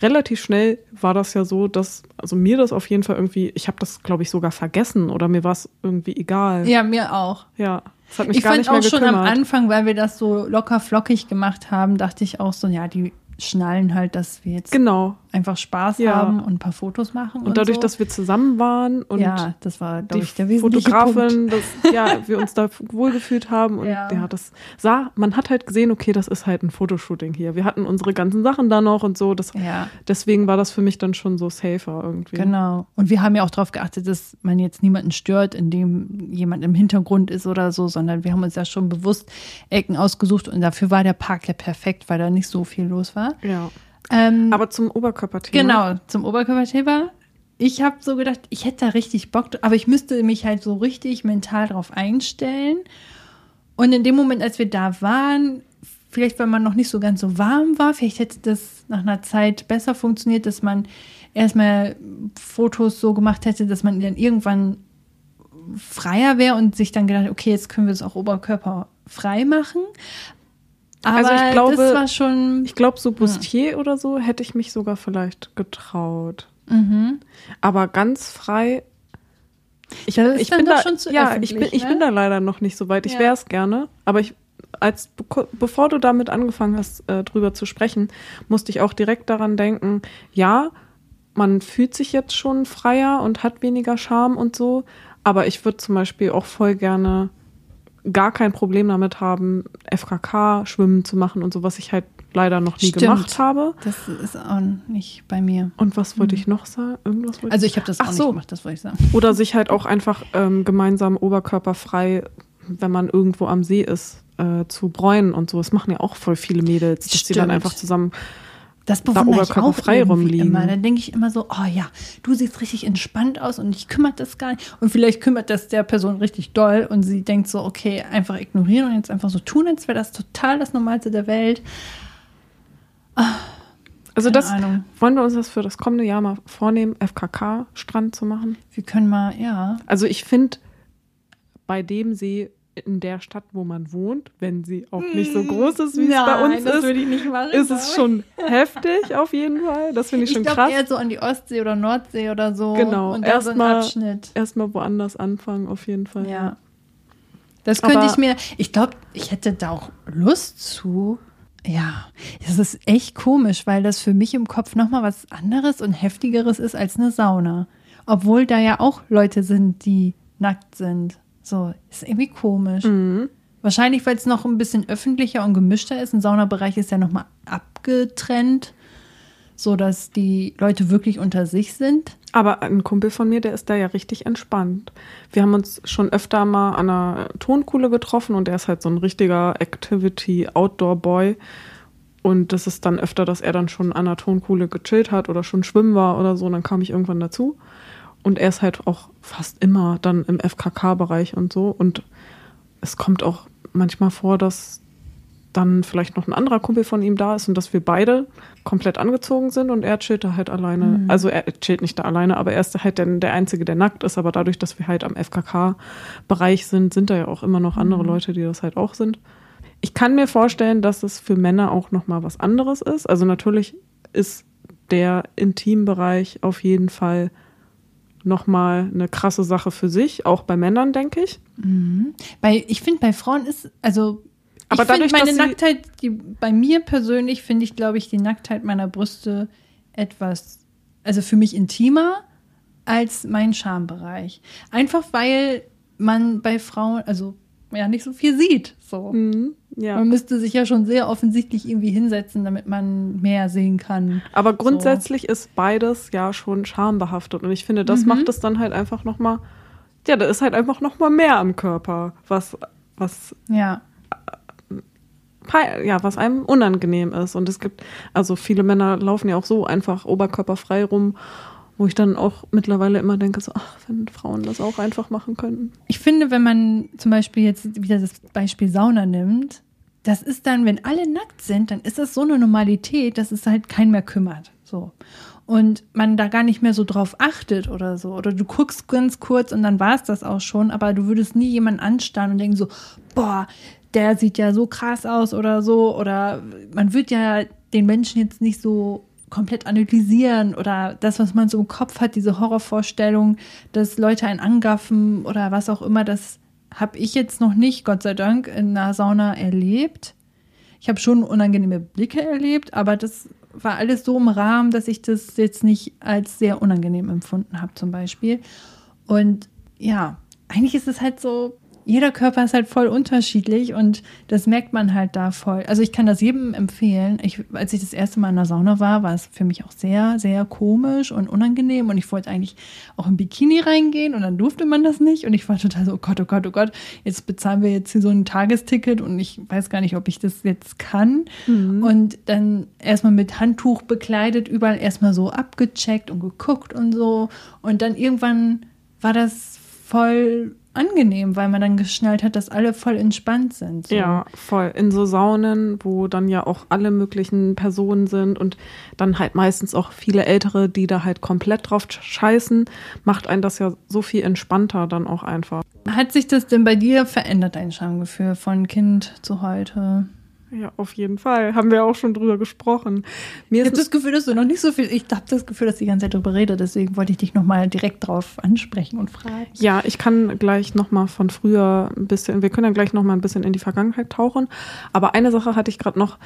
Speaker 2: relativ schnell war das ja so, dass, also mir das auf jeden Fall irgendwie, ich habe das, glaube ich, sogar vergessen oder mir war es irgendwie egal.
Speaker 1: Ja, mir auch.
Speaker 2: Ja, das hat mich
Speaker 1: Ich
Speaker 2: gar
Speaker 1: fand
Speaker 2: nicht mehr
Speaker 1: auch schon am. Anfang, weil wir das so locker flockig gemacht haben, dachte ich auch so, ja, die schnallen halt, dass wir jetzt
Speaker 2: Genau.
Speaker 1: einfach Spaß
Speaker 2: Ja.
Speaker 1: haben und ein paar Fotos machen. Und,
Speaker 2: Und dadurch,
Speaker 1: so.
Speaker 2: dass wir zusammen waren und
Speaker 1: ja, das war,
Speaker 2: die
Speaker 1: ich, der wesentliche.
Speaker 2: Fotografin, dass ja, wir uns da wohlgefühlt haben und
Speaker 1: Ja.
Speaker 2: ja. das sah, man hat halt gesehen, okay, das ist halt ein Fotoshooting hier. Wir hatten unsere ganzen Sachen da noch und so. Das,
Speaker 1: Ja,
Speaker 2: Deswegen war das für mich dann schon so safer irgendwie.
Speaker 1: genau. Und wir haben ja auch darauf geachtet, dass man jetzt niemanden stört, indem jemand im Hintergrund ist oder so, sondern wir haben uns ja schon bewusst Ecken ausgesucht und dafür war der Park ja perfekt, weil da nicht so viel los war.
Speaker 2: Ja.
Speaker 1: Ähm,
Speaker 2: Aber zum Oberkörperthema.
Speaker 1: Genau, zum Oberkörperthema. Ich habe so gedacht, ich hätte da richtig Bock, aber ich müsste mich halt so richtig mental drauf einstellen. Und in dem Moment, als wir da waren, vielleicht weil man noch nicht so ganz so warm war, vielleicht hätte das nach einer Zeit besser funktioniert, dass man erstmal Fotos so gemacht hätte, dass man dann irgendwann freier wäre und sich dann gedacht, okay, jetzt können wir es auch oberkörperfrei machen. Aber
Speaker 2: Also ich glaube-
Speaker 1: das war schon.
Speaker 2: Ich glaube, so Bustier oder so hätte ich mich sogar vielleicht getraut.
Speaker 1: Mhm.
Speaker 2: Aber ganz frei. Ich,
Speaker 1: Das
Speaker 2: ich bin da, ja, ich bin,
Speaker 1: öffentlich,
Speaker 2: ich
Speaker 1: ne?
Speaker 2: bin da leider noch nicht so weit. Ich
Speaker 1: Ja.
Speaker 2: wäre es gerne, aber ich, als bevor du damit angefangen hast, äh, drüber zu sprechen, musste ich auch direkt daran denken. Ja, man fühlt sich jetzt schon freier und hat weniger Scham und so, aber ich würde zum Beispiel auch voll gerne gar kein Problem damit haben, FKK schwimmen zu machen und so, was ich halt leider noch nie
Speaker 1: Stimmt.
Speaker 2: gemacht habe.
Speaker 1: Das ist auch nicht bei mir.
Speaker 2: Und was wollte ich noch sagen? Irgendwas wollte
Speaker 1: Also ich habe das
Speaker 2: Ach
Speaker 1: auch
Speaker 2: so.
Speaker 1: nicht gemacht, das wollte ich sagen.
Speaker 2: Oder sich halt auch einfach ähm, gemeinsam oberkörperfrei, wenn man irgendwo am See ist, äh, zu bräunen und so. Das machen ja auch voll viele Mädels, dass sie dann einfach zusammen.
Speaker 1: Das
Speaker 2: Da
Speaker 1: bewundere ich auch irgendwie
Speaker 2: rumliegen.
Speaker 1: immer. Dann denke ich immer so, oh ja, du siehst richtig entspannt aus und ich kümmert das gar nicht. Und vielleicht kümmert das der Person richtig doll und sie denkt so, okay, einfach ignorieren und jetzt einfach so tun, als wäre das total das Normalste der Welt.
Speaker 2: Also
Speaker 1: Keine
Speaker 2: das
Speaker 1: Ahnung.
Speaker 2: wollen wir uns das für das kommende Jahr mal vornehmen, FKK-Strand zu machen.
Speaker 1: Wir können mal, ja.
Speaker 2: Also ich finde, bei dem See in der Stadt, wo man wohnt, wenn sie auch nicht so groß ist, wie es bei uns ist,
Speaker 1: ich nicht machen.
Speaker 2: ist es schon heftig auf jeden Fall. Das finde ich
Speaker 1: Ich
Speaker 2: schon
Speaker 1: glaube
Speaker 2: krass.
Speaker 1: eher so an die Ostsee oder Nordsee oder so.
Speaker 2: Genau,
Speaker 1: Und so
Speaker 2: erstmal-
Speaker 1: Abschnitt.
Speaker 2: Erstmal woanders anfangen, auf jeden Fall.
Speaker 1: Ja. Das könnte
Speaker 2: Aber-
Speaker 1: ich mir, ich glaube, ich hätte da auch Lust zu. Ja, das ist echt komisch, weil das für mich im Kopf nochmal was anderes und heftigeres ist als eine Sauna. Obwohl da ja auch Leute sind, die nackt sind. So, ist irgendwie komisch.
Speaker 2: Mhm.
Speaker 1: Wahrscheinlich, weil es noch ein bisschen öffentlicher und gemischter ist. Ein Saunabereich ist ja nochmal abgetrennt, so dass die Leute wirklich unter sich sind.
Speaker 2: Aber ein Kumpel von mir, der ist da ja richtig entspannt. Wir haben uns schon öfter mal an einer Tonkuhle getroffen und er ist halt so ein richtiger Activity-Outdoor-Boy. Und das ist dann öfter, dass er dann schon an einer Tonkuhle gechillt hat oder schon schwimmen war oder so. Und dann kam ich irgendwann dazu. Und er ist halt auch fast immer dann im FKK-Bereich und so. Und es kommt auch manchmal vor, dass dann vielleicht noch ein anderer Kumpel von ihm da ist und dass wir beide komplett angezogen sind und er chillt da halt alleine. Mhm. Also er chillt nicht da alleine, aber er ist halt der, der Einzige, der nackt ist. Aber dadurch, dass wir halt am FKK-Bereich sind, sind da ja auch immer noch andere mhm. Leute, die das halt auch sind. Ich kann mir vorstellen, dass es für Männer auch nochmal was anderes ist. Also natürlich ist der Intimbereich auf jeden Fall nochmal eine krasse Sache für sich, auch bei Männern, denke ich.
Speaker 1: Mhm. Bei, ich finde, bei Frauen ist, also aber ich dadurch, meine Nacktheit, die, bei mir persönlich finde ich, glaube ich, die Nacktheit meiner Brüste etwas, also für mich intimer als mein Schambereich. Einfach weil man bei Frauen, also ja, nicht so viel sieht. So. Mhm, ja. Man müsste sich ja schon sehr offensichtlich irgendwie hinsetzen, damit man mehr sehen kann.
Speaker 2: Aber grundsätzlich so. ist beides ja schon schambehaftet. Und ich finde, das mhm. macht es dann halt einfach nochmal, ja, da ist halt einfach nochmal mehr am Körper, was, was
Speaker 1: ja
Speaker 2: ja, was einem unangenehm ist. Und es gibt, also viele Männer laufen ja auch so einfach oberkörperfrei rum, wo ich dann auch mittlerweile immer denke, so, ach, wenn Frauen das auch einfach machen könnten.
Speaker 1: Ich finde, wenn man zum Beispiel jetzt wieder das Beispiel Sauna nimmt, das ist dann, wenn alle nackt sind, dann ist das so eine Normalität, dass es halt keinen mehr kümmert. So. Und man da gar nicht mehr so drauf achtet oder so. Oder du guckst ganz kurz und dann war es das auch schon, aber du würdest nie jemanden anstarren und denken so, boah, der sieht ja so krass aus oder so. Oder man wird ja den Menschen jetzt nicht so komplett analysieren oder das, was man so im Kopf hat, diese Horrorvorstellung, dass Leute einen angaffen oder was auch immer, das habe ich jetzt noch nicht, Gott sei Dank, in einer Sauna erlebt. Ich habe schon unangenehme Blicke erlebt, aber das war alles so im Rahmen, dass ich das jetzt nicht als sehr unangenehm empfunden habe, zum Beispiel. Und ja, eigentlich ist es halt so, jeder Körper ist halt voll unterschiedlich und das merkt man halt da voll. Also ich kann das jedem empfehlen. Ich, als ich das erste Mal in der Sauna war, war es für mich auch sehr, sehr komisch und unangenehm und ich wollte eigentlich auch im Bikini reingehen und dann durfte man das nicht und ich war total so, oh Gott, oh Gott, oh Gott, jetzt bezahlen wir jetzt hier so ein Tagesticket und ich weiß gar nicht, ob ich das jetzt kann. Mhm. Und dann erstmal mit Handtuch bekleidet, überall erstmal so abgecheckt und geguckt und so und dann irgendwann war das voll angenehm, weil man dann geschnallt hat, dass alle voll entspannt sind.
Speaker 2: So. Ja, voll. In so Saunen, wo dann ja auch alle möglichen Personen sind und dann halt meistens auch viele Ältere, die da halt komplett drauf scheißen, macht einen das ja so viel entspannter dann auch einfach.
Speaker 1: Hat sich das denn bei dir verändert, dein Schamgefühl von Kind zu heute?
Speaker 2: Ja, auf jeden Fall. Haben wir auch schon drüber gesprochen.
Speaker 1: Mir ich habe das Gefühl, dass du noch nicht so viel. Ich habe das Gefühl, dass ich die ganze Zeit drüber rede. Deswegen wollte ich dich nochmal direkt drauf ansprechen und fragen.
Speaker 2: Ja, ich kann gleich nochmal von früher ein bisschen. Wir können ja gleich nochmal ein bisschen in die Vergangenheit tauchen. Aber eine Sache hatte ich gerade noch,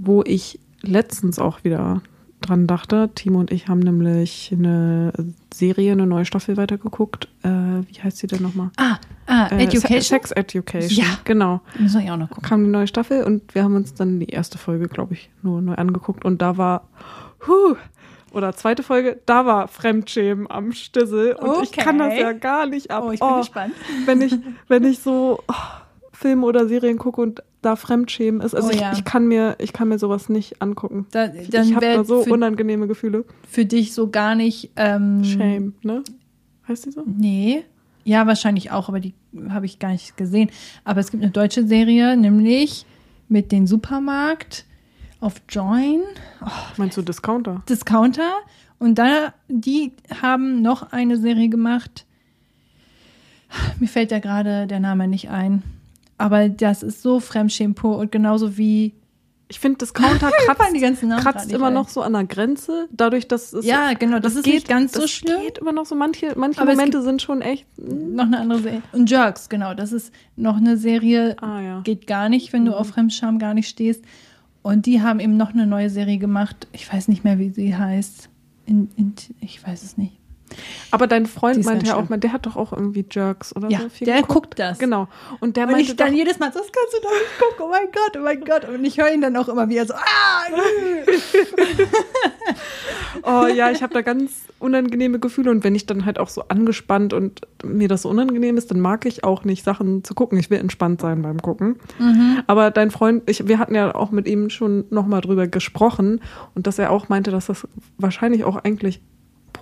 Speaker 2: wo ich letztens auch wieder dran dachte. Timo und ich haben nämlich eine Serie, eine neue Staffel weitergeguckt. Äh, wie heißt sie denn nochmal?
Speaker 1: Ah, ah äh, Education.
Speaker 2: Sex Education. Ja, genau.
Speaker 1: Muss ich auch noch gucken.
Speaker 2: Kam die neue Staffel und wir haben uns dann die erste Folge, glaube ich, nur neu angeguckt und da war, huh, oder zweite Folge, da war Fremdschämen am Stissel und okay. ich kann das ja gar nicht ab.
Speaker 1: Oh, ich bin oh, gespannt.
Speaker 2: Wenn ich, wenn ich so oh, Filme oder Serien gucke und da Fremdschämen ist. Also oh, ja. ich, ich, kann mir, ich kann mir sowas nicht angucken. Da, dann ich habe da so für, unangenehme Gefühle.
Speaker 1: Für dich so gar nicht. Ähm,
Speaker 2: Shame, ne? Heißt die so?
Speaker 1: Nee. Ja, wahrscheinlich auch, aber die habe ich gar nicht gesehen. Aber es gibt eine deutsche Serie, nämlich mit dem Supermarkt auf Join.
Speaker 2: Oh, Meinst du Discounter?
Speaker 1: Discounter. Und da, die haben noch eine Serie gemacht. Mir fällt da gerade der Name nicht ein. Aber das ist so Fremdschämen pur und genauso wie
Speaker 2: ich finde, Discounter kratzt, kratzt immer noch so an der Grenze, dadurch, dass es.
Speaker 1: Ja, genau, das, das ist geht, nicht ganz so schlimm.
Speaker 2: geht immer noch so. Manche, manche Momente sind schon echt.
Speaker 1: Hm. Noch eine andere Serie. Und Jerks, genau, das ist noch eine Serie,
Speaker 2: ah, ja.
Speaker 1: geht gar nicht, wenn du mhm. auf Fremdscham gar nicht stehst. Und die haben eben noch eine neue Serie gemacht. Ich weiß nicht mehr, wie sie heißt. In, in, ich weiß es nicht.
Speaker 2: Aber dein Freund meinte ja auch mal, der hat doch auch irgendwie Jerks oder
Speaker 1: ja,
Speaker 2: so.
Speaker 1: Viel der geguckt. guckt das.
Speaker 2: Genau. Und der
Speaker 1: und
Speaker 2: meinte
Speaker 1: ich dann jedes Mal, das kannst du doch nicht gucken. Oh mein Gott, oh mein Gott. Und ich höre ihn dann auch immer wieder so, ah!
Speaker 2: oh ja, ich habe da ganz unangenehme Gefühle. Und wenn ich dann halt auch so angespannt und mir das so unangenehm ist, dann mag ich auch nicht Sachen zu gucken. Ich will entspannt sein beim Gucken. Mhm. Aber dein Freund, ich, wir hatten ja auch mit ihm schon nochmal drüber gesprochen und dass er auch meinte, dass das wahrscheinlich auch eigentlich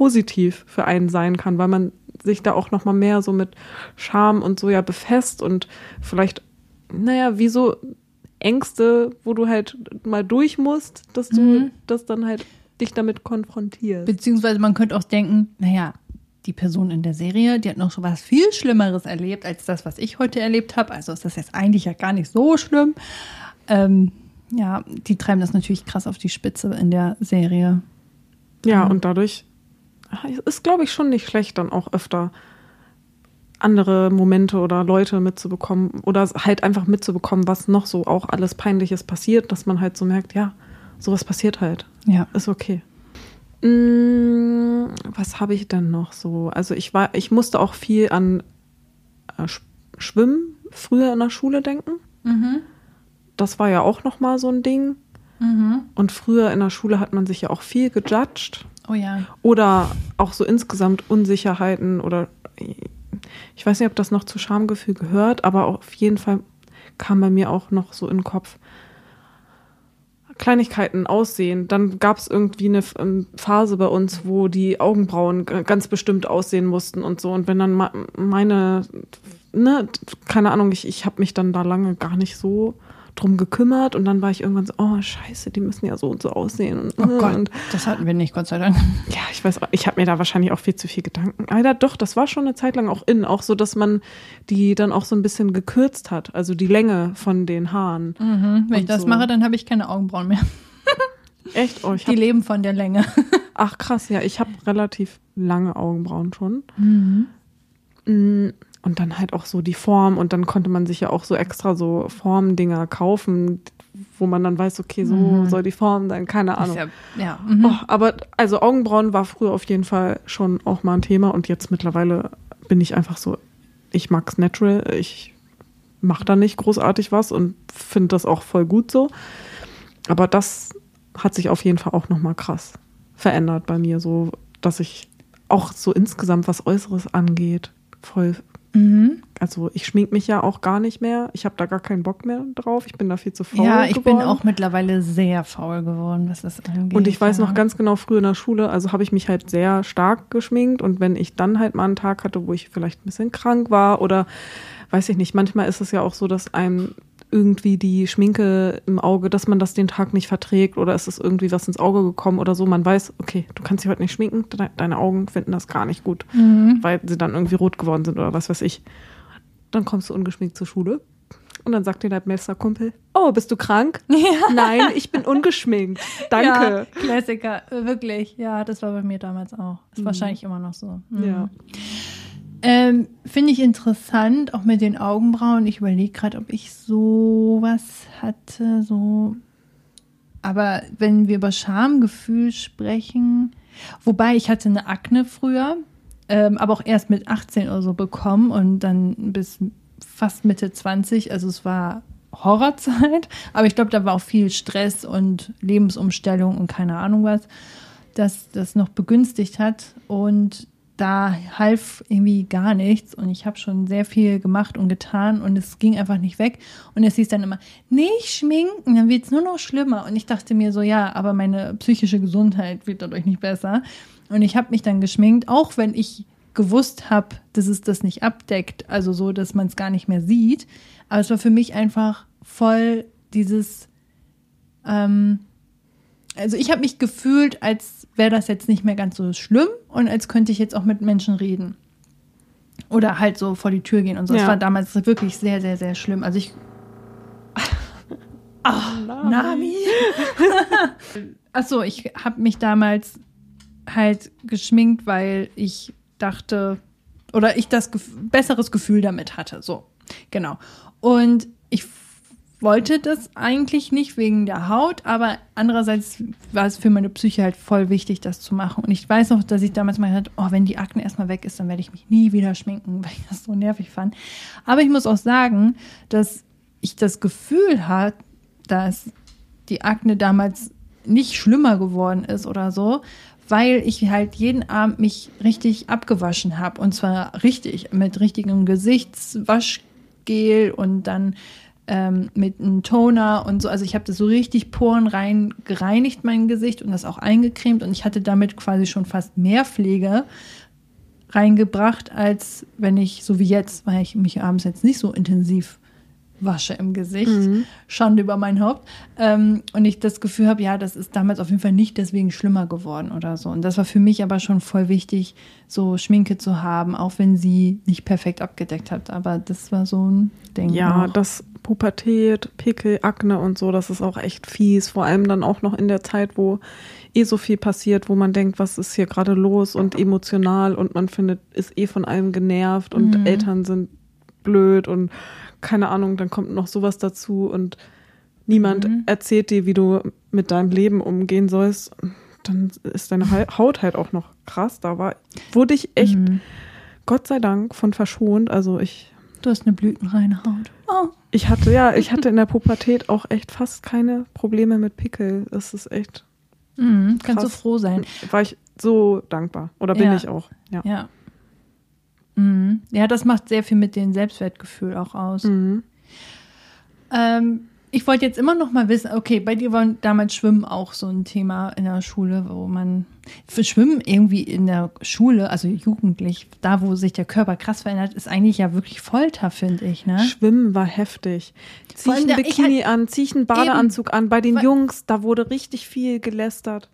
Speaker 2: positiv für einen sein kann, weil man sich da auch noch mal mehr so mit Scham und so ja befasst und vielleicht, naja, wie so Ängste, wo du halt mal durch musst, dass du
Speaker 1: Mhm.
Speaker 2: das dann halt dich damit konfrontierst.
Speaker 1: Beziehungsweise man könnte auch denken, naja, die Person in der Serie, die hat noch so was viel Schlimmeres erlebt als das, was ich heute erlebt habe. Also ist das jetzt eigentlich ja gar nicht so schlimm. Ähm, ja, die treiben das natürlich krass auf die Spitze in der Serie.
Speaker 2: Ja,
Speaker 1: Mhm.
Speaker 2: und dadurch ist, glaube ich, schon nicht schlecht, dann auch öfter andere Momente oder Leute mitzubekommen oder halt einfach mitzubekommen, was noch so auch alles Peinliches passiert, dass man halt so merkt, ja, sowas passiert halt.
Speaker 1: Ja.
Speaker 2: Ist okay. Mm, Was habe ich denn noch so? Also ich war, ich musste auch viel an äh, Sch- Schwimmen früher in der Schule denken.
Speaker 1: Mhm.
Speaker 2: Das war ja auch noch mal so ein Ding.
Speaker 1: Mhm.
Speaker 2: Und früher in der Schule hat man sich ja auch viel gejudged.
Speaker 1: Oh ja.
Speaker 2: Oder auch so insgesamt Unsicherheiten oder ich weiß nicht, ob das noch zu Schamgefühl gehört, aber auf jeden Fall kam bei mir auch noch so in den Kopf Kleinigkeiten aussehen. Dann gab es irgendwie eine ähm, Phase bei uns, wo die Augenbrauen ganz bestimmt aussehen mussten und so. Und wenn dann meine, ne, keine Ahnung, ich, ich habe mich dann da lange gar nicht so drum gekümmert und dann war ich irgendwann so, oh scheiße, die müssen ja so und so aussehen. Und,
Speaker 1: Oh Gott,
Speaker 2: und
Speaker 1: das hatten wir nicht, Gott sei Dank.
Speaker 2: ja, ich weiß, ich habe mir da wahrscheinlich auch viel zu viel Gedanken. Alter, doch, das war schon eine Zeit lang auch in, auch so, dass man die dann auch so ein bisschen gekürzt hat, also die Länge von den Haaren.
Speaker 1: Mhm. Wenn ich das
Speaker 2: so.
Speaker 1: mache, dann habe ich keine Augenbrauen mehr.
Speaker 2: Echt? Oh, ich
Speaker 1: Die
Speaker 2: hab,
Speaker 1: leben von der Länge.
Speaker 2: ach krass, ja, ich habe relativ lange Augenbrauen schon.
Speaker 1: Mhm.
Speaker 2: Mm, Und dann halt auch so die Form und dann konnte man sich ja auch so extra so Formdinger kaufen, wo man dann weiß, okay, so
Speaker 1: Mhm.
Speaker 2: soll die Form sein, keine Ahnung.
Speaker 1: ja, ja. Mhm.
Speaker 2: Oh, aber also Augenbrauen war früher auf jeden Fall schon auch mal ein Thema und jetzt mittlerweile bin ich einfach so, ich mag's natural, ich mach da nicht großartig was und finde das auch voll gut so. Aber das hat sich auf jeden Fall auch noch mal krass verändert bei mir, so dass ich auch so insgesamt was Äußeres angeht, voll
Speaker 1: Mhm.
Speaker 2: also ich schmink mich ja auch gar nicht mehr. Ich habe da gar keinen Bock mehr drauf. Ich bin da viel zu faul
Speaker 1: Ja, ich bin
Speaker 2: geworden.
Speaker 1: auch mittlerweile sehr faul geworden, was das angeht.
Speaker 2: Und ich weiß
Speaker 1: ja.
Speaker 2: noch ganz genau, früher in der Schule, also habe ich mich halt sehr stark geschminkt und wenn ich dann halt mal einen Tag hatte, wo ich vielleicht ein bisschen krank war oder weiß ich nicht, manchmal ist es ja auch so, dass einem irgendwie die Schminke im Auge, dass man das den Tag nicht verträgt oder ist es irgendwie was ins Auge gekommen oder so. Man weiß, okay, du kannst dich heute nicht schminken, de deine Augen finden das gar nicht gut,
Speaker 1: Mhm.
Speaker 2: weil sie dann irgendwie rot geworden sind oder was weiß ich. Dann kommst du ungeschminkt zur Schule und dann sagt dir dein Kumpel, oh, bist du krank? Nein, ich bin ungeschminkt. Danke.
Speaker 1: Ja, Klassiker, äh, wirklich. Ja, das war bei mir damals auch. Ist wahrscheinlich immer noch so. Mhm.
Speaker 2: Ja.
Speaker 1: Ähm, Finde ich interessant, auch mit den Augenbrauen. Ich überlege gerade, ob ich sowas hatte, so. Aber wenn wir über Schamgefühl sprechen, wobei ich hatte eine Akne früher, ähm, aber auch erst mit 18 oder so bekommen und dann bis fast Mitte 20. Also es war Horrorzeit, aber ich glaube, da war auch viel Stress und Lebensumstellung und keine Ahnung was, dass das noch begünstigt hat. Und da half irgendwie gar nichts und ich habe schon sehr viel gemacht und getan und es ging einfach nicht weg. Und es hieß dann immer, nicht schminken, dann wird es nur noch schlimmer. Und ich dachte mir so, ja, aber meine psychische Gesundheit wird dadurch nicht besser. Und ich habe mich dann geschminkt, auch wenn ich gewusst habe, dass es das nicht abdeckt, also so, dass man es gar nicht mehr sieht. Aber es war für mich einfach voll dieses, ähm, also ich habe mich gefühlt, als wäre das jetzt nicht mehr ganz so schlimm und als könnte ich jetzt auch mit Menschen reden. Oder halt so vor die Tür gehen und so. Das
Speaker 2: Ja.
Speaker 1: war damals wirklich sehr, sehr, sehr schlimm. Also ich. Ach, Nami. Achso, ich habe mich damals halt geschminkt, weil ich dachte, oder ich das gef besseres Gefühl damit hatte. So, genau. Und ich wollte das eigentlich nicht wegen der Haut, aber andererseits war es für meine Psyche halt voll wichtig, das zu machen. Und ich weiß noch, dass ich damals mal hatte, oh, wenn die Akne erstmal weg ist, dann werde ich mich nie wieder schminken, weil ich das so nervig fand. Aber ich muss auch sagen, dass ich das Gefühl hatte, dass die Akne damals nicht schlimmer geworden ist oder so, weil ich halt jeden Abend mich richtig abgewaschen habe. Und zwar richtig, mit richtigem Gesichtswaschgel und dann ähm, mit einem Toner und so. Also ich habe das so richtig Poren rein gereinigt, mein Gesicht und das auch eingecremt und ich hatte damit quasi schon fast mehr Pflege reingebracht, als wenn ich, so wie jetzt, weil ich mich abends jetzt nicht so intensiv wasche im Gesicht, mhm. Schande über mein Haupt. Ähm, und ich das Gefühl habe, ja, das ist damals auf jeden Fall nicht deswegen schlimmer geworden oder so. Und das war für mich aber schon voll wichtig, so Schminke zu haben, auch wenn sie nicht perfekt abgedeckt hat. Aber das war so ein Ding.
Speaker 2: Ja, auch. das Pubertät, Pickel, Akne und so, das ist auch echt fies. Vor allem dann auch noch in der Zeit, wo eh so viel passiert, wo man denkt, was ist hier gerade los und emotional und man findet, ist eh von allem genervt und mhm. Eltern sind blöd und keine Ahnung, dann kommt noch sowas dazu und niemand mhm. erzählt dir, wie du mit deinem Leben umgehen sollst. Dann ist deine Haut halt auch noch krass. Da war, wurde ich echt, mhm. Gott sei Dank, von verschont. Also ich.
Speaker 1: Du hast eine blütenreine Haut.
Speaker 2: Oh. Ich hatte, ja, ich hatte in der Pubertät auch echt fast keine Probleme mit Pickel. Das ist echt.
Speaker 1: Mhm, kannst du froh sein.
Speaker 2: War ich so dankbar. Oder bin ja. ich auch. Ja.
Speaker 1: ja. Mhm. Ja, das macht sehr viel mit dem Selbstwertgefühl auch aus. Mhm. Ähm, ich wollte jetzt immer noch mal wissen, okay, bei dir war damals Schwimmen auch so ein Thema in der Schule, wo man für Schwimmen irgendwie in der Schule, also jugendlich, da wo sich der Körper krass verändert, ist eigentlich ja wirklich Folter, finde ich. Ne?
Speaker 2: Schwimmen war heftig. Zieh ich ein Bikini halt, an, zieh ich einen Badeanzug eben, an. Bei den Jungs, da wurde richtig viel gelästert.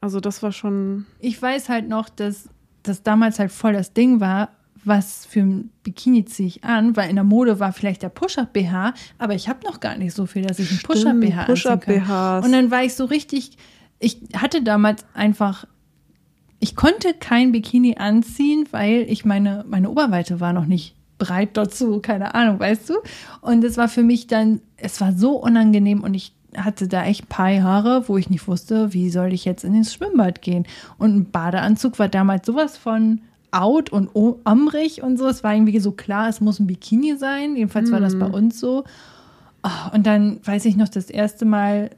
Speaker 2: Also das war schon.
Speaker 1: Ich weiß halt noch, dass das damals halt voll das Ding war, was für ein Bikini ziehe ich an, weil in der Mode war vielleicht der Push-Up-BH, aber ich habe noch gar nicht so viel, dass ich einen Push-Up-BH Push anziehen kann. Und dann war ich so richtig, ich hatte damals einfach, ich konnte kein Bikini anziehen, weil ich meine, meine Oberweite war noch nicht breit dazu, keine Ahnung, weißt du? Und es war für mich dann, es war so unangenehm und ich hatte da echt paar Haare, wo ich nicht wusste, wie soll ich jetzt in ins Schwimmbad gehen. Und ein Badeanzug war damals sowas von out und amrig und so. Es war irgendwie so klar, es muss ein Bikini sein. Jedenfalls war das bei mhm. uns so. Oh, und dann weiß ich noch das erste Mal,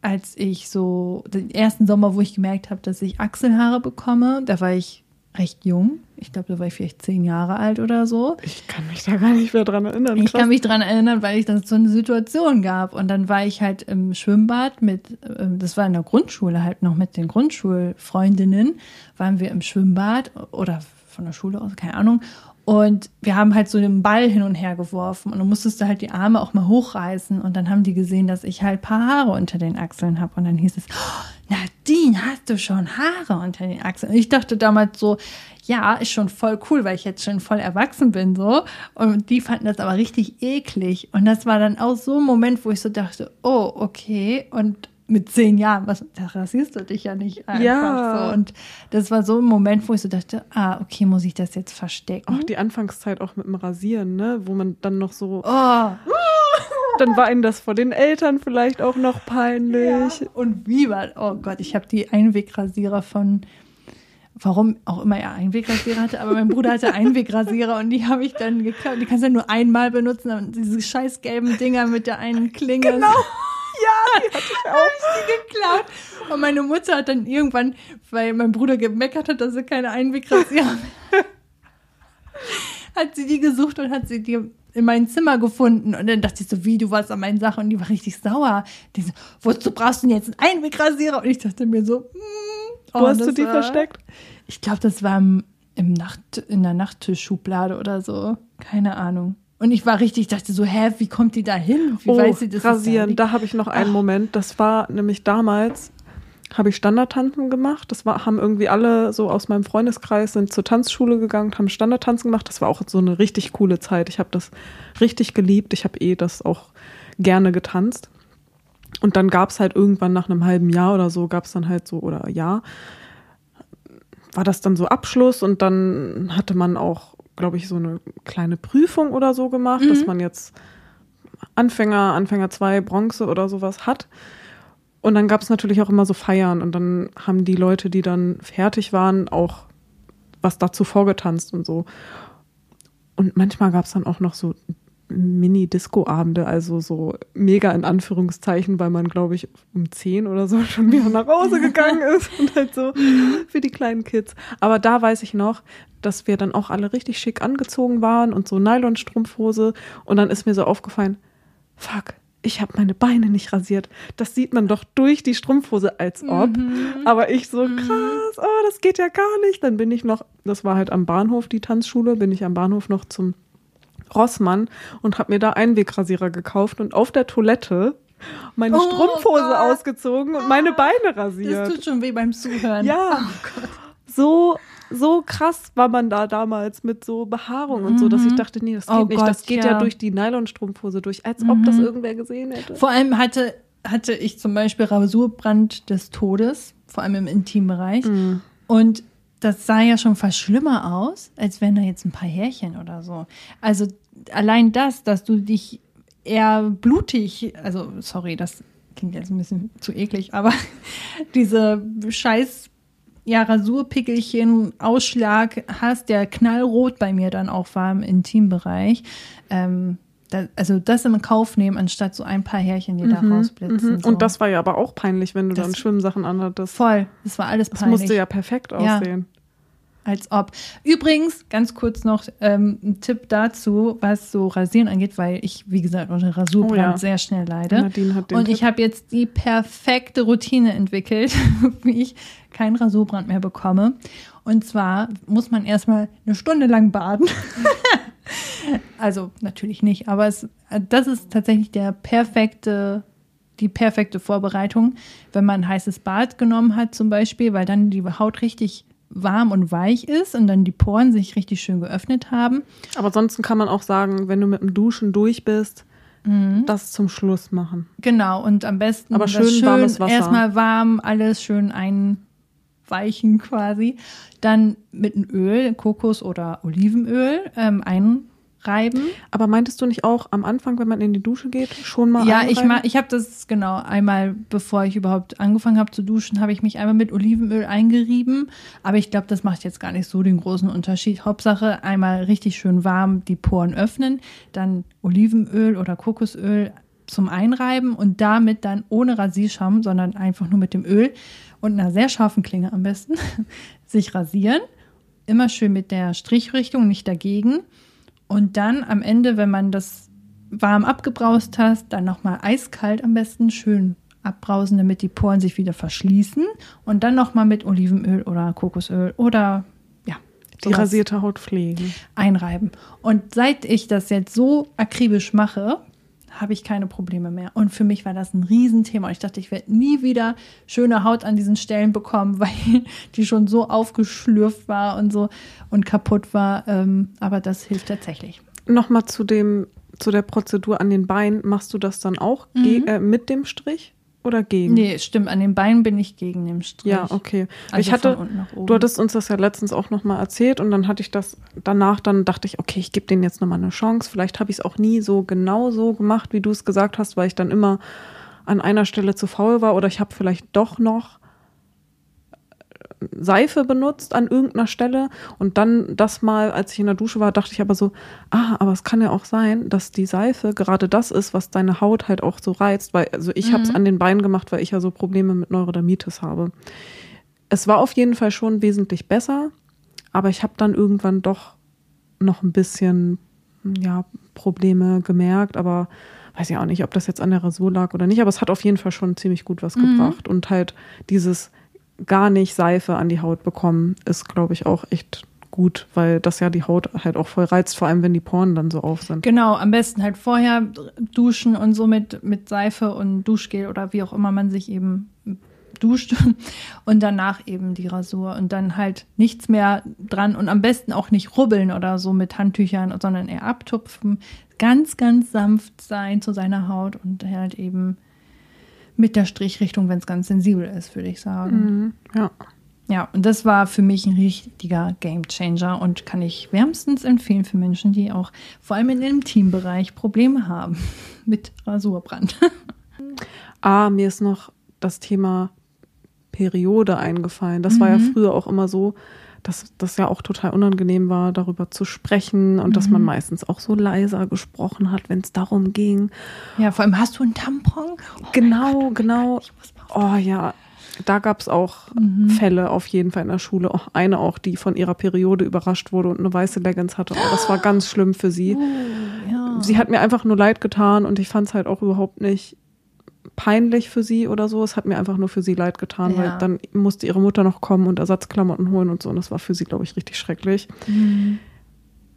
Speaker 1: als ich so, den ersten Sommer, wo ich gemerkt habe, dass ich Achselhaare bekomme, da war ich recht jung. Ich glaube, da war ich vielleicht zehn Jahre alt oder so.
Speaker 2: Ich kann mich da gar nicht mehr dran erinnern.
Speaker 1: Ich kann mich dran erinnern, weil ich dann so eine Situation gab. Und dann war ich halt im Schwimmbad mit, ähm, das war in der Grundschule halt noch mit den Grundschulfreundinnen, waren wir im Schwimmbad oder von der Schule aus, keine Ahnung. Und wir haben halt so den Ball hin und her geworfen und dann musstest du halt die Arme auch mal hochreißen und dann haben die gesehen, dass ich halt paar Haare unter den Achseln habe und dann hieß es, oh, Nadine, hast du schon Haare unter den Achseln? Und ich dachte damals so, ja, ist schon voll cool, weil ich jetzt schon voll erwachsen bin so und die fanden das aber richtig eklig und das war dann auch so ein Moment, wo ich so dachte, oh, okay und mit zehn Jahren, was, da rasierst du dich ja nicht einfach ja. so. Und das war so ein Moment, wo ich so dachte, ah, okay, muss ich das jetzt verstecken?
Speaker 2: Auch die Anfangszeit auch mit dem Rasieren, ne? Wo man dann noch so. Oh. Dann war ihnen das vor den Eltern vielleicht auch noch peinlich.
Speaker 1: Ja. Und wie war, oh Gott, ich habe die Einwegrasierer von, warum auch immer er Einwegrasierer hatte, aber mein Bruder hatte Einwegrasierer und die habe ich dann geklaut. Die kannst du ja nur einmal benutzen, diese scheiß gelben Dinger mit der einen Klinge.
Speaker 2: Genau. Ja, die hatte ich auch.
Speaker 1: die geklaut. Und meine Mutter hat dann irgendwann, weil mein Bruder gemeckert hat, dass sie keine Einwegrasierer hat sie die gesucht und hat sie die in mein Zimmer gefunden. Und dann dachte ich so, wie, du warst an meinen Sachen. Und die war richtig sauer. Die so, wozu brauchst du denn jetzt einen Einwegrasierer? Und ich dachte mir so, mm,
Speaker 2: oh, Wo hast du die war, versteckt?
Speaker 1: Ich glaube, das war im, im Nacht, in der Nachttischschublade oder so. Keine Ahnung. Und ich war richtig, dachte so, hä, wie kommt die da hin? Wie
Speaker 2: oh, weiß sie das? Rasieren, da habe ich noch einen Ach. Moment. Das war nämlich damals, habe ich Standardtanzen gemacht. Das war, haben irgendwie alle so aus meinem Freundeskreis sind zur Tanzschule gegangen, haben Standardtanzen gemacht. Das war auch so eine richtig coole Zeit. Ich habe das richtig geliebt. Ich habe eh das auch gerne getanzt. Und dann gab es halt irgendwann nach einem halben Jahr oder so, gab es dann halt so, oder Jahr, war das dann so Abschluss und dann hatte man auch, glaube ich, so eine kleine Prüfung oder so gemacht, mhm. dass man jetzt Anfänger, Anfänger 2, Bronze oder sowas hat. Und dann gab es natürlich auch immer so Feiern und dann haben die Leute, die dann fertig waren, auch was dazu vorgetanzt und so. Und manchmal gab es dann auch noch so Mini-Disco-Abende, also so mega in Anführungszeichen, weil man, glaube ich, um zehn oder so schon wieder nach Hause gegangen ist und halt so für die kleinen Kids. Aber da weiß ich noch, dass wir dann auch alle richtig schick angezogen waren und so Nylonstrumpfhose und dann ist mir so aufgefallen, fuck, ich habe meine Beine nicht rasiert. Das sieht man doch durch die Strumpfhose, als ob.
Speaker 1: Mhm.
Speaker 2: Aber ich so, krass, oh, das geht ja gar nicht. Dann bin ich noch, das war halt am Bahnhof, die Tanzschule, bin ich am Bahnhof noch zum Rossmann und habe mir da Einwegrasierer gekauft und auf der Toilette meine
Speaker 1: Oh
Speaker 2: Strumpfhose
Speaker 1: Gott.
Speaker 2: ausgezogen und meine Beine
Speaker 1: Das
Speaker 2: rasiert.
Speaker 1: tut schon weh beim Zuhören.
Speaker 2: Ja.
Speaker 1: Oh
Speaker 2: so, so krass war man da damals mit so Behaarung und so, dass ich dachte, nee, das geht
Speaker 1: Oh
Speaker 2: nicht.
Speaker 1: Gott,
Speaker 2: das geht ja.
Speaker 1: ja.
Speaker 2: durch die Nylonstrumpfhose durch, als ob das irgendwer gesehen hätte.
Speaker 1: Vor allem hatte, hatte ich zum Beispiel Rasurbrand des Todes, vor allem im Intimbereich.
Speaker 2: Mhm.
Speaker 1: Und das sah ja schon fast schlimmer aus, als wären da jetzt ein paar Härchen oder so. Also allein das, dass du dich eher blutig, also sorry, das klingt jetzt ein bisschen zu eklig, aber diese scheiß ja, Rasurpickelchen, Ausschlag hast, der knallrot bei mir dann auch war im Intimbereich. Ähm, da, also das im Kauf nehmen, anstatt so ein paar Härchen, die da rausblitzen.
Speaker 2: Mhm.
Speaker 1: So.
Speaker 2: Und das war ja aber auch peinlich, wenn du
Speaker 1: Das-
Speaker 2: dann Schwimmsachen anhattest.
Speaker 1: voll, das war alles
Speaker 2: Das
Speaker 1: peinlich.
Speaker 2: musste ja perfekt
Speaker 1: Ja. Als ob. Übrigens, ganz kurz noch ähm, ein Tipp dazu, was so Rasieren angeht, weil ich, wie gesagt, unter Rasurbrand
Speaker 2: Oh ja.
Speaker 1: sehr schnell leide. Und ich habe jetzt die perfekte Routine entwickelt, wie ich keinen Rasurbrand mehr bekomme. Und zwar muss man erstmal eine Stunde lang baden. also natürlich nicht, aber es, das ist tatsächlich der perfekte, die perfekte Vorbereitung, wenn man ein heißes Bad genommen hat zum Beispiel, weil dann die Haut richtig warm und weich ist und dann die Poren sich richtig schön geöffnet haben.
Speaker 2: Aber ansonsten kann man auch sagen, wenn du mit dem Duschen durch bist, das zum Schluss machen.
Speaker 1: Genau, und am besten
Speaker 2: Aber
Speaker 1: das
Speaker 2: schön warmes Wasser.
Speaker 1: erstmal warm, alles schön einweichen quasi. Dann mit einem Öl, Kokos- oder Olivenöl ähm, einreiben.
Speaker 2: Aber meintest du nicht auch am Anfang, wenn man in die Dusche geht, schon mal
Speaker 1: Ja, ich,
Speaker 2: einreiben?
Speaker 1: ma, ich habe das genau einmal, bevor ich überhaupt angefangen habe zu duschen, habe ich mich einmal mit Olivenöl eingerieben. Aber ich glaube, das macht jetzt gar nicht so den großen Unterschied. Hauptsache einmal richtig schön warm die Poren öffnen, dann Olivenöl oder Kokosöl zum Einreiben und damit dann ohne Rasierschaum, sondern einfach nur mit dem Öl und einer sehr scharfen Klinge am besten sich rasieren. Immer schön mit der Strichrichtung, nicht dagegen. Und dann am Ende, wenn man das warm abgebraust hast, dann nochmal eiskalt am besten schön abbrausen, damit die Poren sich wieder verschließen. Und dann nochmal mit Olivenöl oder Kokosöl oder ja,
Speaker 2: die rasierte Haut pflegen.
Speaker 1: einreiben. Und seit ich das jetzt so akribisch mache, habe ich keine Probleme mehr. Und für mich war das ein Riesenthema. Ich dachte, ich werde nie wieder schöne Haut an diesen Stellen bekommen, weil die schon so aufgeschlürft war und so und kaputt war. Ähm, aber das hilft tatsächlich.
Speaker 2: Nochmal zu dem, zu der Prozedur an den Beinen. Machst du das dann auch ge- äh, mit dem Strich oder gegen?
Speaker 1: Nee, stimmt. An den Beinen bin ich gegen den Strich.
Speaker 2: Ja, okay.
Speaker 1: Also
Speaker 2: ich hatte, du hattest uns das ja letztens auch nochmal erzählt und dann hatte ich das danach, dann dachte ich, okay, ich gebe denen jetzt nochmal eine Chance. Vielleicht habe ich es auch nie so genau so gemacht, wie du es gesagt hast, weil ich dann immer an einer Stelle zu faul war oder ich habe vielleicht doch noch Seife benutzt an irgendeiner Stelle. Und dann das mal, als ich in der Dusche war, dachte ich aber so, ah, aber es kann ja auch sein, dass die Seife gerade das ist, was deine Haut halt auch so reizt, weil also ich habe es an den Beinen gemacht, weil ich ja so Probleme mit Neurodermitis habe. Es war auf jeden Fall schon wesentlich besser, aber ich habe dann irgendwann doch noch ein bisschen ja, Probleme gemerkt, aber weiß ich auch nicht, ob das jetzt an der Rasur lag oder nicht, aber es hat auf jeden Fall schon ziemlich gut was gebracht. Und halt dieses gar nicht Seife an die Haut bekommen ist, glaube ich, auch echt gut, weil das ja die Haut halt auch voll reizt, vor allem wenn die Poren dann so auf sind.
Speaker 1: Genau, am besten halt vorher duschen und so mit, mit Seife und Duschgel oder wie auch immer man sich eben duscht und danach eben die Rasur und dann halt nichts mehr dran und am besten auch nicht rubbeln oder so mit Handtüchern, sondern eher abtupfen, ganz, ganz sanft sein zu seiner Haut und halt eben mit der Strichrichtung, wenn es ganz sensibel ist, würde ich sagen.
Speaker 2: Mhm, ja.
Speaker 1: Ja, und das war für mich ein richtiger Gamechanger und kann ich wärmstens empfehlen für Menschen, die auch vor allem in dem Teambereich Probleme haben mit Rasurbrand.
Speaker 2: Ah, mir ist noch das Thema Periode eingefallen. Das war ja früher auch immer so, dass das ja auch total unangenehm war, darüber zu sprechen und dass man meistens auch so leiser gesprochen hat, wenn es darum ging.
Speaker 1: Ja, vor allem hast du einen Tampon? Oh
Speaker 2: genau, genau.
Speaker 1: Ich muss mal
Speaker 2: Oh ja, da gab es auch Fälle auf jeden Fall in der Schule. Auch eine auch, die von ihrer Periode überrascht wurde und eine weiße Leggings hatte. Oh, das war ganz schlimm für sie.
Speaker 1: ja.
Speaker 2: sie hat mir einfach nur leid getan und ich fand es halt auch überhaupt nicht peinlich für sie oder so. Es hat mir einfach nur für sie leid getan,
Speaker 1: Ja.
Speaker 2: weil dann musste ihre Mutter noch kommen und Ersatzklamotten holen und so. Und das war für sie, glaube ich, richtig schrecklich.
Speaker 1: Mhm.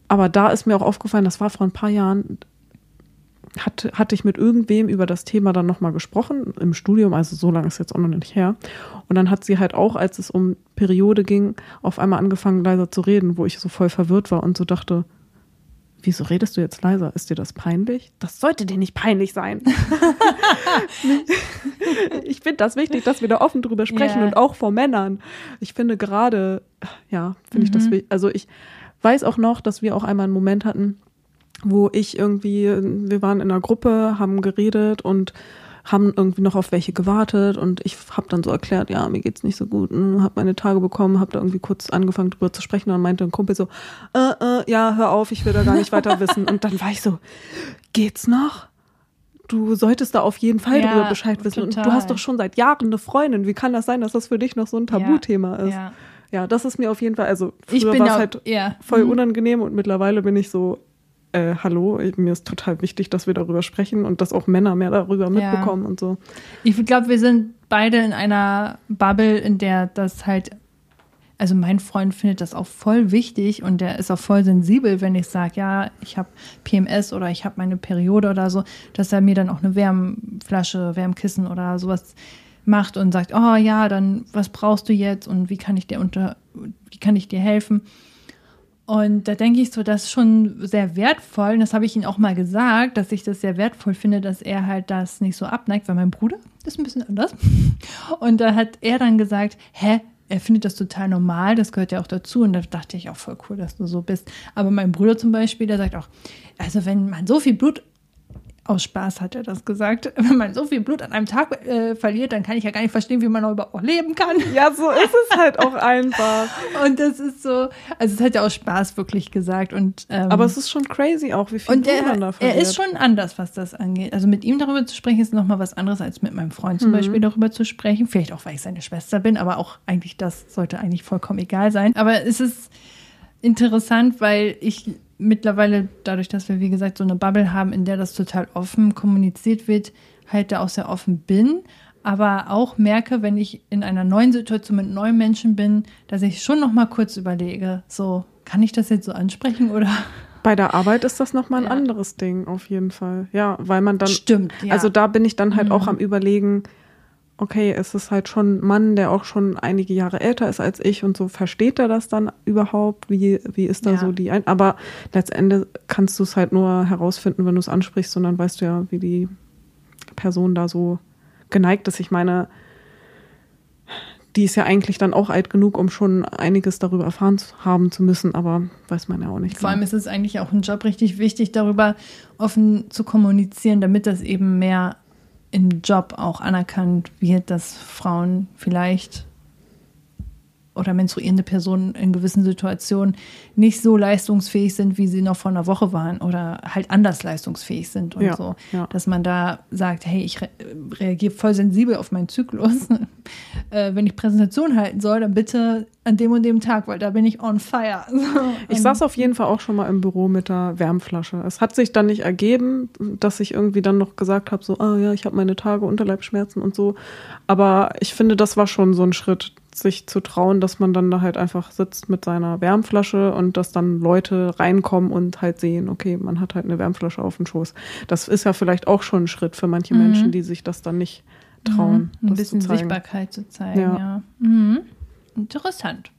Speaker 2: Aber da ist mir auch aufgefallen, das war vor ein paar Jahren, hatte, hatte ich mit irgendwem über das Thema dann nochmal gesprochen, im Studium, also so lange ist jetzt auch noch nicht her. Und dann hat sie halt auch, als es um Periode ging, auf einmal angefangen, leiser zu reden, wo ich so voll verwirrt war und so dachte, wieso redest du jetzt leiser? Ist dir das peinlich? Das sollte dir nicht peinlich sein. ich finde das wichtig, dass wir da offen drüber sprechen
Speaker 1: Ja.
Speaker 2: und auch vor Männern. Ich finde gerade, ja, finde ich das
Speaker 1: Mhm.
Speaker 2: wichtig. Also ich weiß auch noch, dass wir auch einmal einen Moment hatten, wo ich irgendwie, wir waren in einer Gruppe, haben geredet und haben irgendwie noch auf welche gewartet und ich habe dann so erklärt, ja, mir geht's nicht so gut, habe meine Tage bekommen, habe da irgendwie kurz angefangen drüber zu sprechen und meinte ein Kumpel so, äh, äh, ja, hör auf, ich will da gar nicht weiter wissen und dann war ich so, geht's noch? Du solltest da auf jeden Fall
Speaker 1: Ja,
Speaker 2: drüber Bescheid wissen und
Speaker 1: total.
Speaker 2: du hast doch schon seit Jahren eine Freundin, wie kann das sein, dass das für dich noch so ein Tabuthema ist?
Speaker 1: Ja.
Speaker 2: Ja, das ist mir auf jeden Fall, also
Speaker 1: Ich
Speaker 2: früher
Speaker 1: bin
Speaker 2: war es halt
Speaker 1: ja.
Speaker 2: voll
Speaker 1: Mhm.
Speaker 2: unangenehm und mittlerweile bin ich so, äh, hallo, mir ist total wichtig, dass wir darüber sprechen und dass auch Männer mehr darüber
Speaker 1: Ja.
Speaker 2: mitbekommen und so.
Speaker 1: Ich glaube, wir sind beide in einer Bubble, in der das halt, also mein Freund findet das auch voll wichtig und der ist auch voll sensibel, wenn ich sage, ja, ich habe PMS oder ich habe meine Periode oder so, dass er mir dann auch eine Wärmflasche, Wärmkissen oder sowas macht und sagt, oh ja, dann was brauchst du jetzt und wie kann ich dir unter, wie kann ich dir helfen? Und da denke ich so, das ist schon sehr wertvoll. Und das habe ich ihm auch mal gesagt, dass ich das sehr wertvoll finde, dass er halt das nicht so abneigt, weil mein Bruder ist ein bisschen anders. Und da hat er dann gesagt, hä, er findet das total normal, das gehört ja auch dazu. Und da dachte ich auch voll cool, dass du so bist. Aber mein Bruder zum Beispiel, der sagt auch, also wenn man so viel Blut aus Spaß hat er das gesagt. Wenn man so viel Blut an einem Tag äh, verliert, dann kann ich ja gar nicht verstehen, wie man noch überhaupt leben kann.
Speaker 2: Ja, so ist es halt auch einfach.
Speaker 1: Und das ist so, also es hat ja aus Spaß wirklich gesagt. Und, ähm,
Speaker 2: Aber es ist schon crazy auch, wie viel
Speaker 1: und
Speaker 2: Blut man
Speaker 1: er,
Speaker 2: da verliert.
Speaker 1: er ist schon anders, was das angeht. Also mit ihm darüber zu sprechen, ist nochmal was anderes, als mit meinem Freund zum
Speaker 2: Mhm.
Speaker 1: Beispiel darüber zu sprechen. Vielleicht auch, weil ich seine Schwester bin, aber auch eigentlich das sollte eigentlich vollkommen egal sein. Aber es ist interessant, weil ich mittlerweile, dadurch, dass wir, wie gesagt, so eine Bubble haben, in der das total offen kommuniziert wird, halt da auch sehr offen bin. Aber auch merke, wenn ich in einer neuen Situation mit neuen Menschen bin, dass ich schon noch mal kurz überlege, so, kann ich das jetzt so ansprechen oder?
Speaker 2: Bei der Arbeit ist das nochmal ein
Speaker 1: Ja.
Speaker 2: anderes Ding, auf jeden Fall. Ja, weil man dann,
Speaker 1: Stimmt, ja.
Speaker 2: also da bin ich dann halt auch
Speaker 1: Mhm.
Speaker 2: am überlegen, okay, es ist halt schon ein Mann, der auch schon einige Jahre älter ist als ich und so, versteht er das dann überhaupt? Wie, wie ist da
Speaker 1: Ja.
Speaker 2: so die ein Aber letztendlich kannst du es halt nur herausfinden, wenn du es ansprichst und dann weißt du ja, wie die Person da so geneigt ist. Ich meine, die ist ja eigentlich dann auch alt genug, um schon einiges darüber erfahren zu haben zu müssen, aber weiß man ja auch nicht.
Speaker 1: Vor allem
Speaker 2: genau.
Speaker 1: ist es eigentlich auch ein Job richtig wichtig, darüber offen zu kommunizieren, damit das eben mehr im Job auch anerkannt wird, dass Frauen vielleicht oder menstruierende Personen in gewissen Situationen nicht so leistungsfähig sind, wie sie noch vor einer Woche waren oder halt anders leistungsfähig sind und
Speaker 2: Ja,
Speaker 1: so.
Speaker 2: ja.
Speaker 1: Dass man da sagt, hey, ich re reagiere voll sensibel auf meinen Zyklus. äh, wenn ich Präsentation halten soll, dann bitte an dem und dem Tag, weil da bin ich on fire.
Speaker 2: Ich saß auf jeden Fall auch schon mal im Büro mit der Wärmflasche. Es hat sich dann nicht ergeben, dass ich irgendwie dann noch gesagt habe, so, ah ja, ich habe meine Tage Unterleibschmerzen und so. Aber ich finde, das war schon so ein Schritt, sich zu trauen, dass man dann da halt einfach sitzt mit seiner Wärmflasche und dass dann Leute reinkommen und halt sehen, okay, man hat halt eine Wärmflasche auf dem Schoß. Das ist ja vielleicht auch schon ein Schritt für manche
Speaker 1: Mhm.
Speaker 2: Menschen, die sich das dann nicht trauen.
Speaker 1: Mhm, ein
Speaker 2: das
Speaker 1: bisschen
Speaker 2: zu.
Speaker 1: Sichtbarkeit zu zeigen,
Speaker 2: Ja.
Speaker 1: ja. Mhm. Interessant.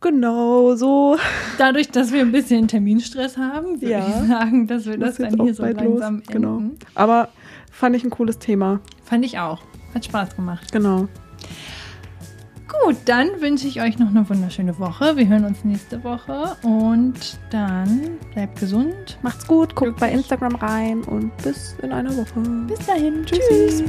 Speaker 2: Genau, so.
Speaker 1: Dadurch, dass wir ein bisschen Terminstress haben, würde
Speaker 2: Ja.
Speaker 1: ich sagen, dass wir
Speaker 2: Muss
Speaker 1: das dann hier so langsam
Speaker 2: los. Genau.
Speaker 1: enden.
Speaker 2: Aber fand ich ein cooles Thema.
Speaker 1: Fand ich auch. Hat Spaß gemacht.
Speaker 2: Genau.
Speaker 1: Gut, dann wünsche ich euch noch eine wunderschöne Woche. Wir hören uns nächste Woche und dann bleibt gesund.
Speaker 2: Macht's gut, guckt bei Instagram rein und bis in einer Woche.
Speaker 1: Bis dahin.
Speaker 2: Tschüssi.
Speaker 1: Tschüss.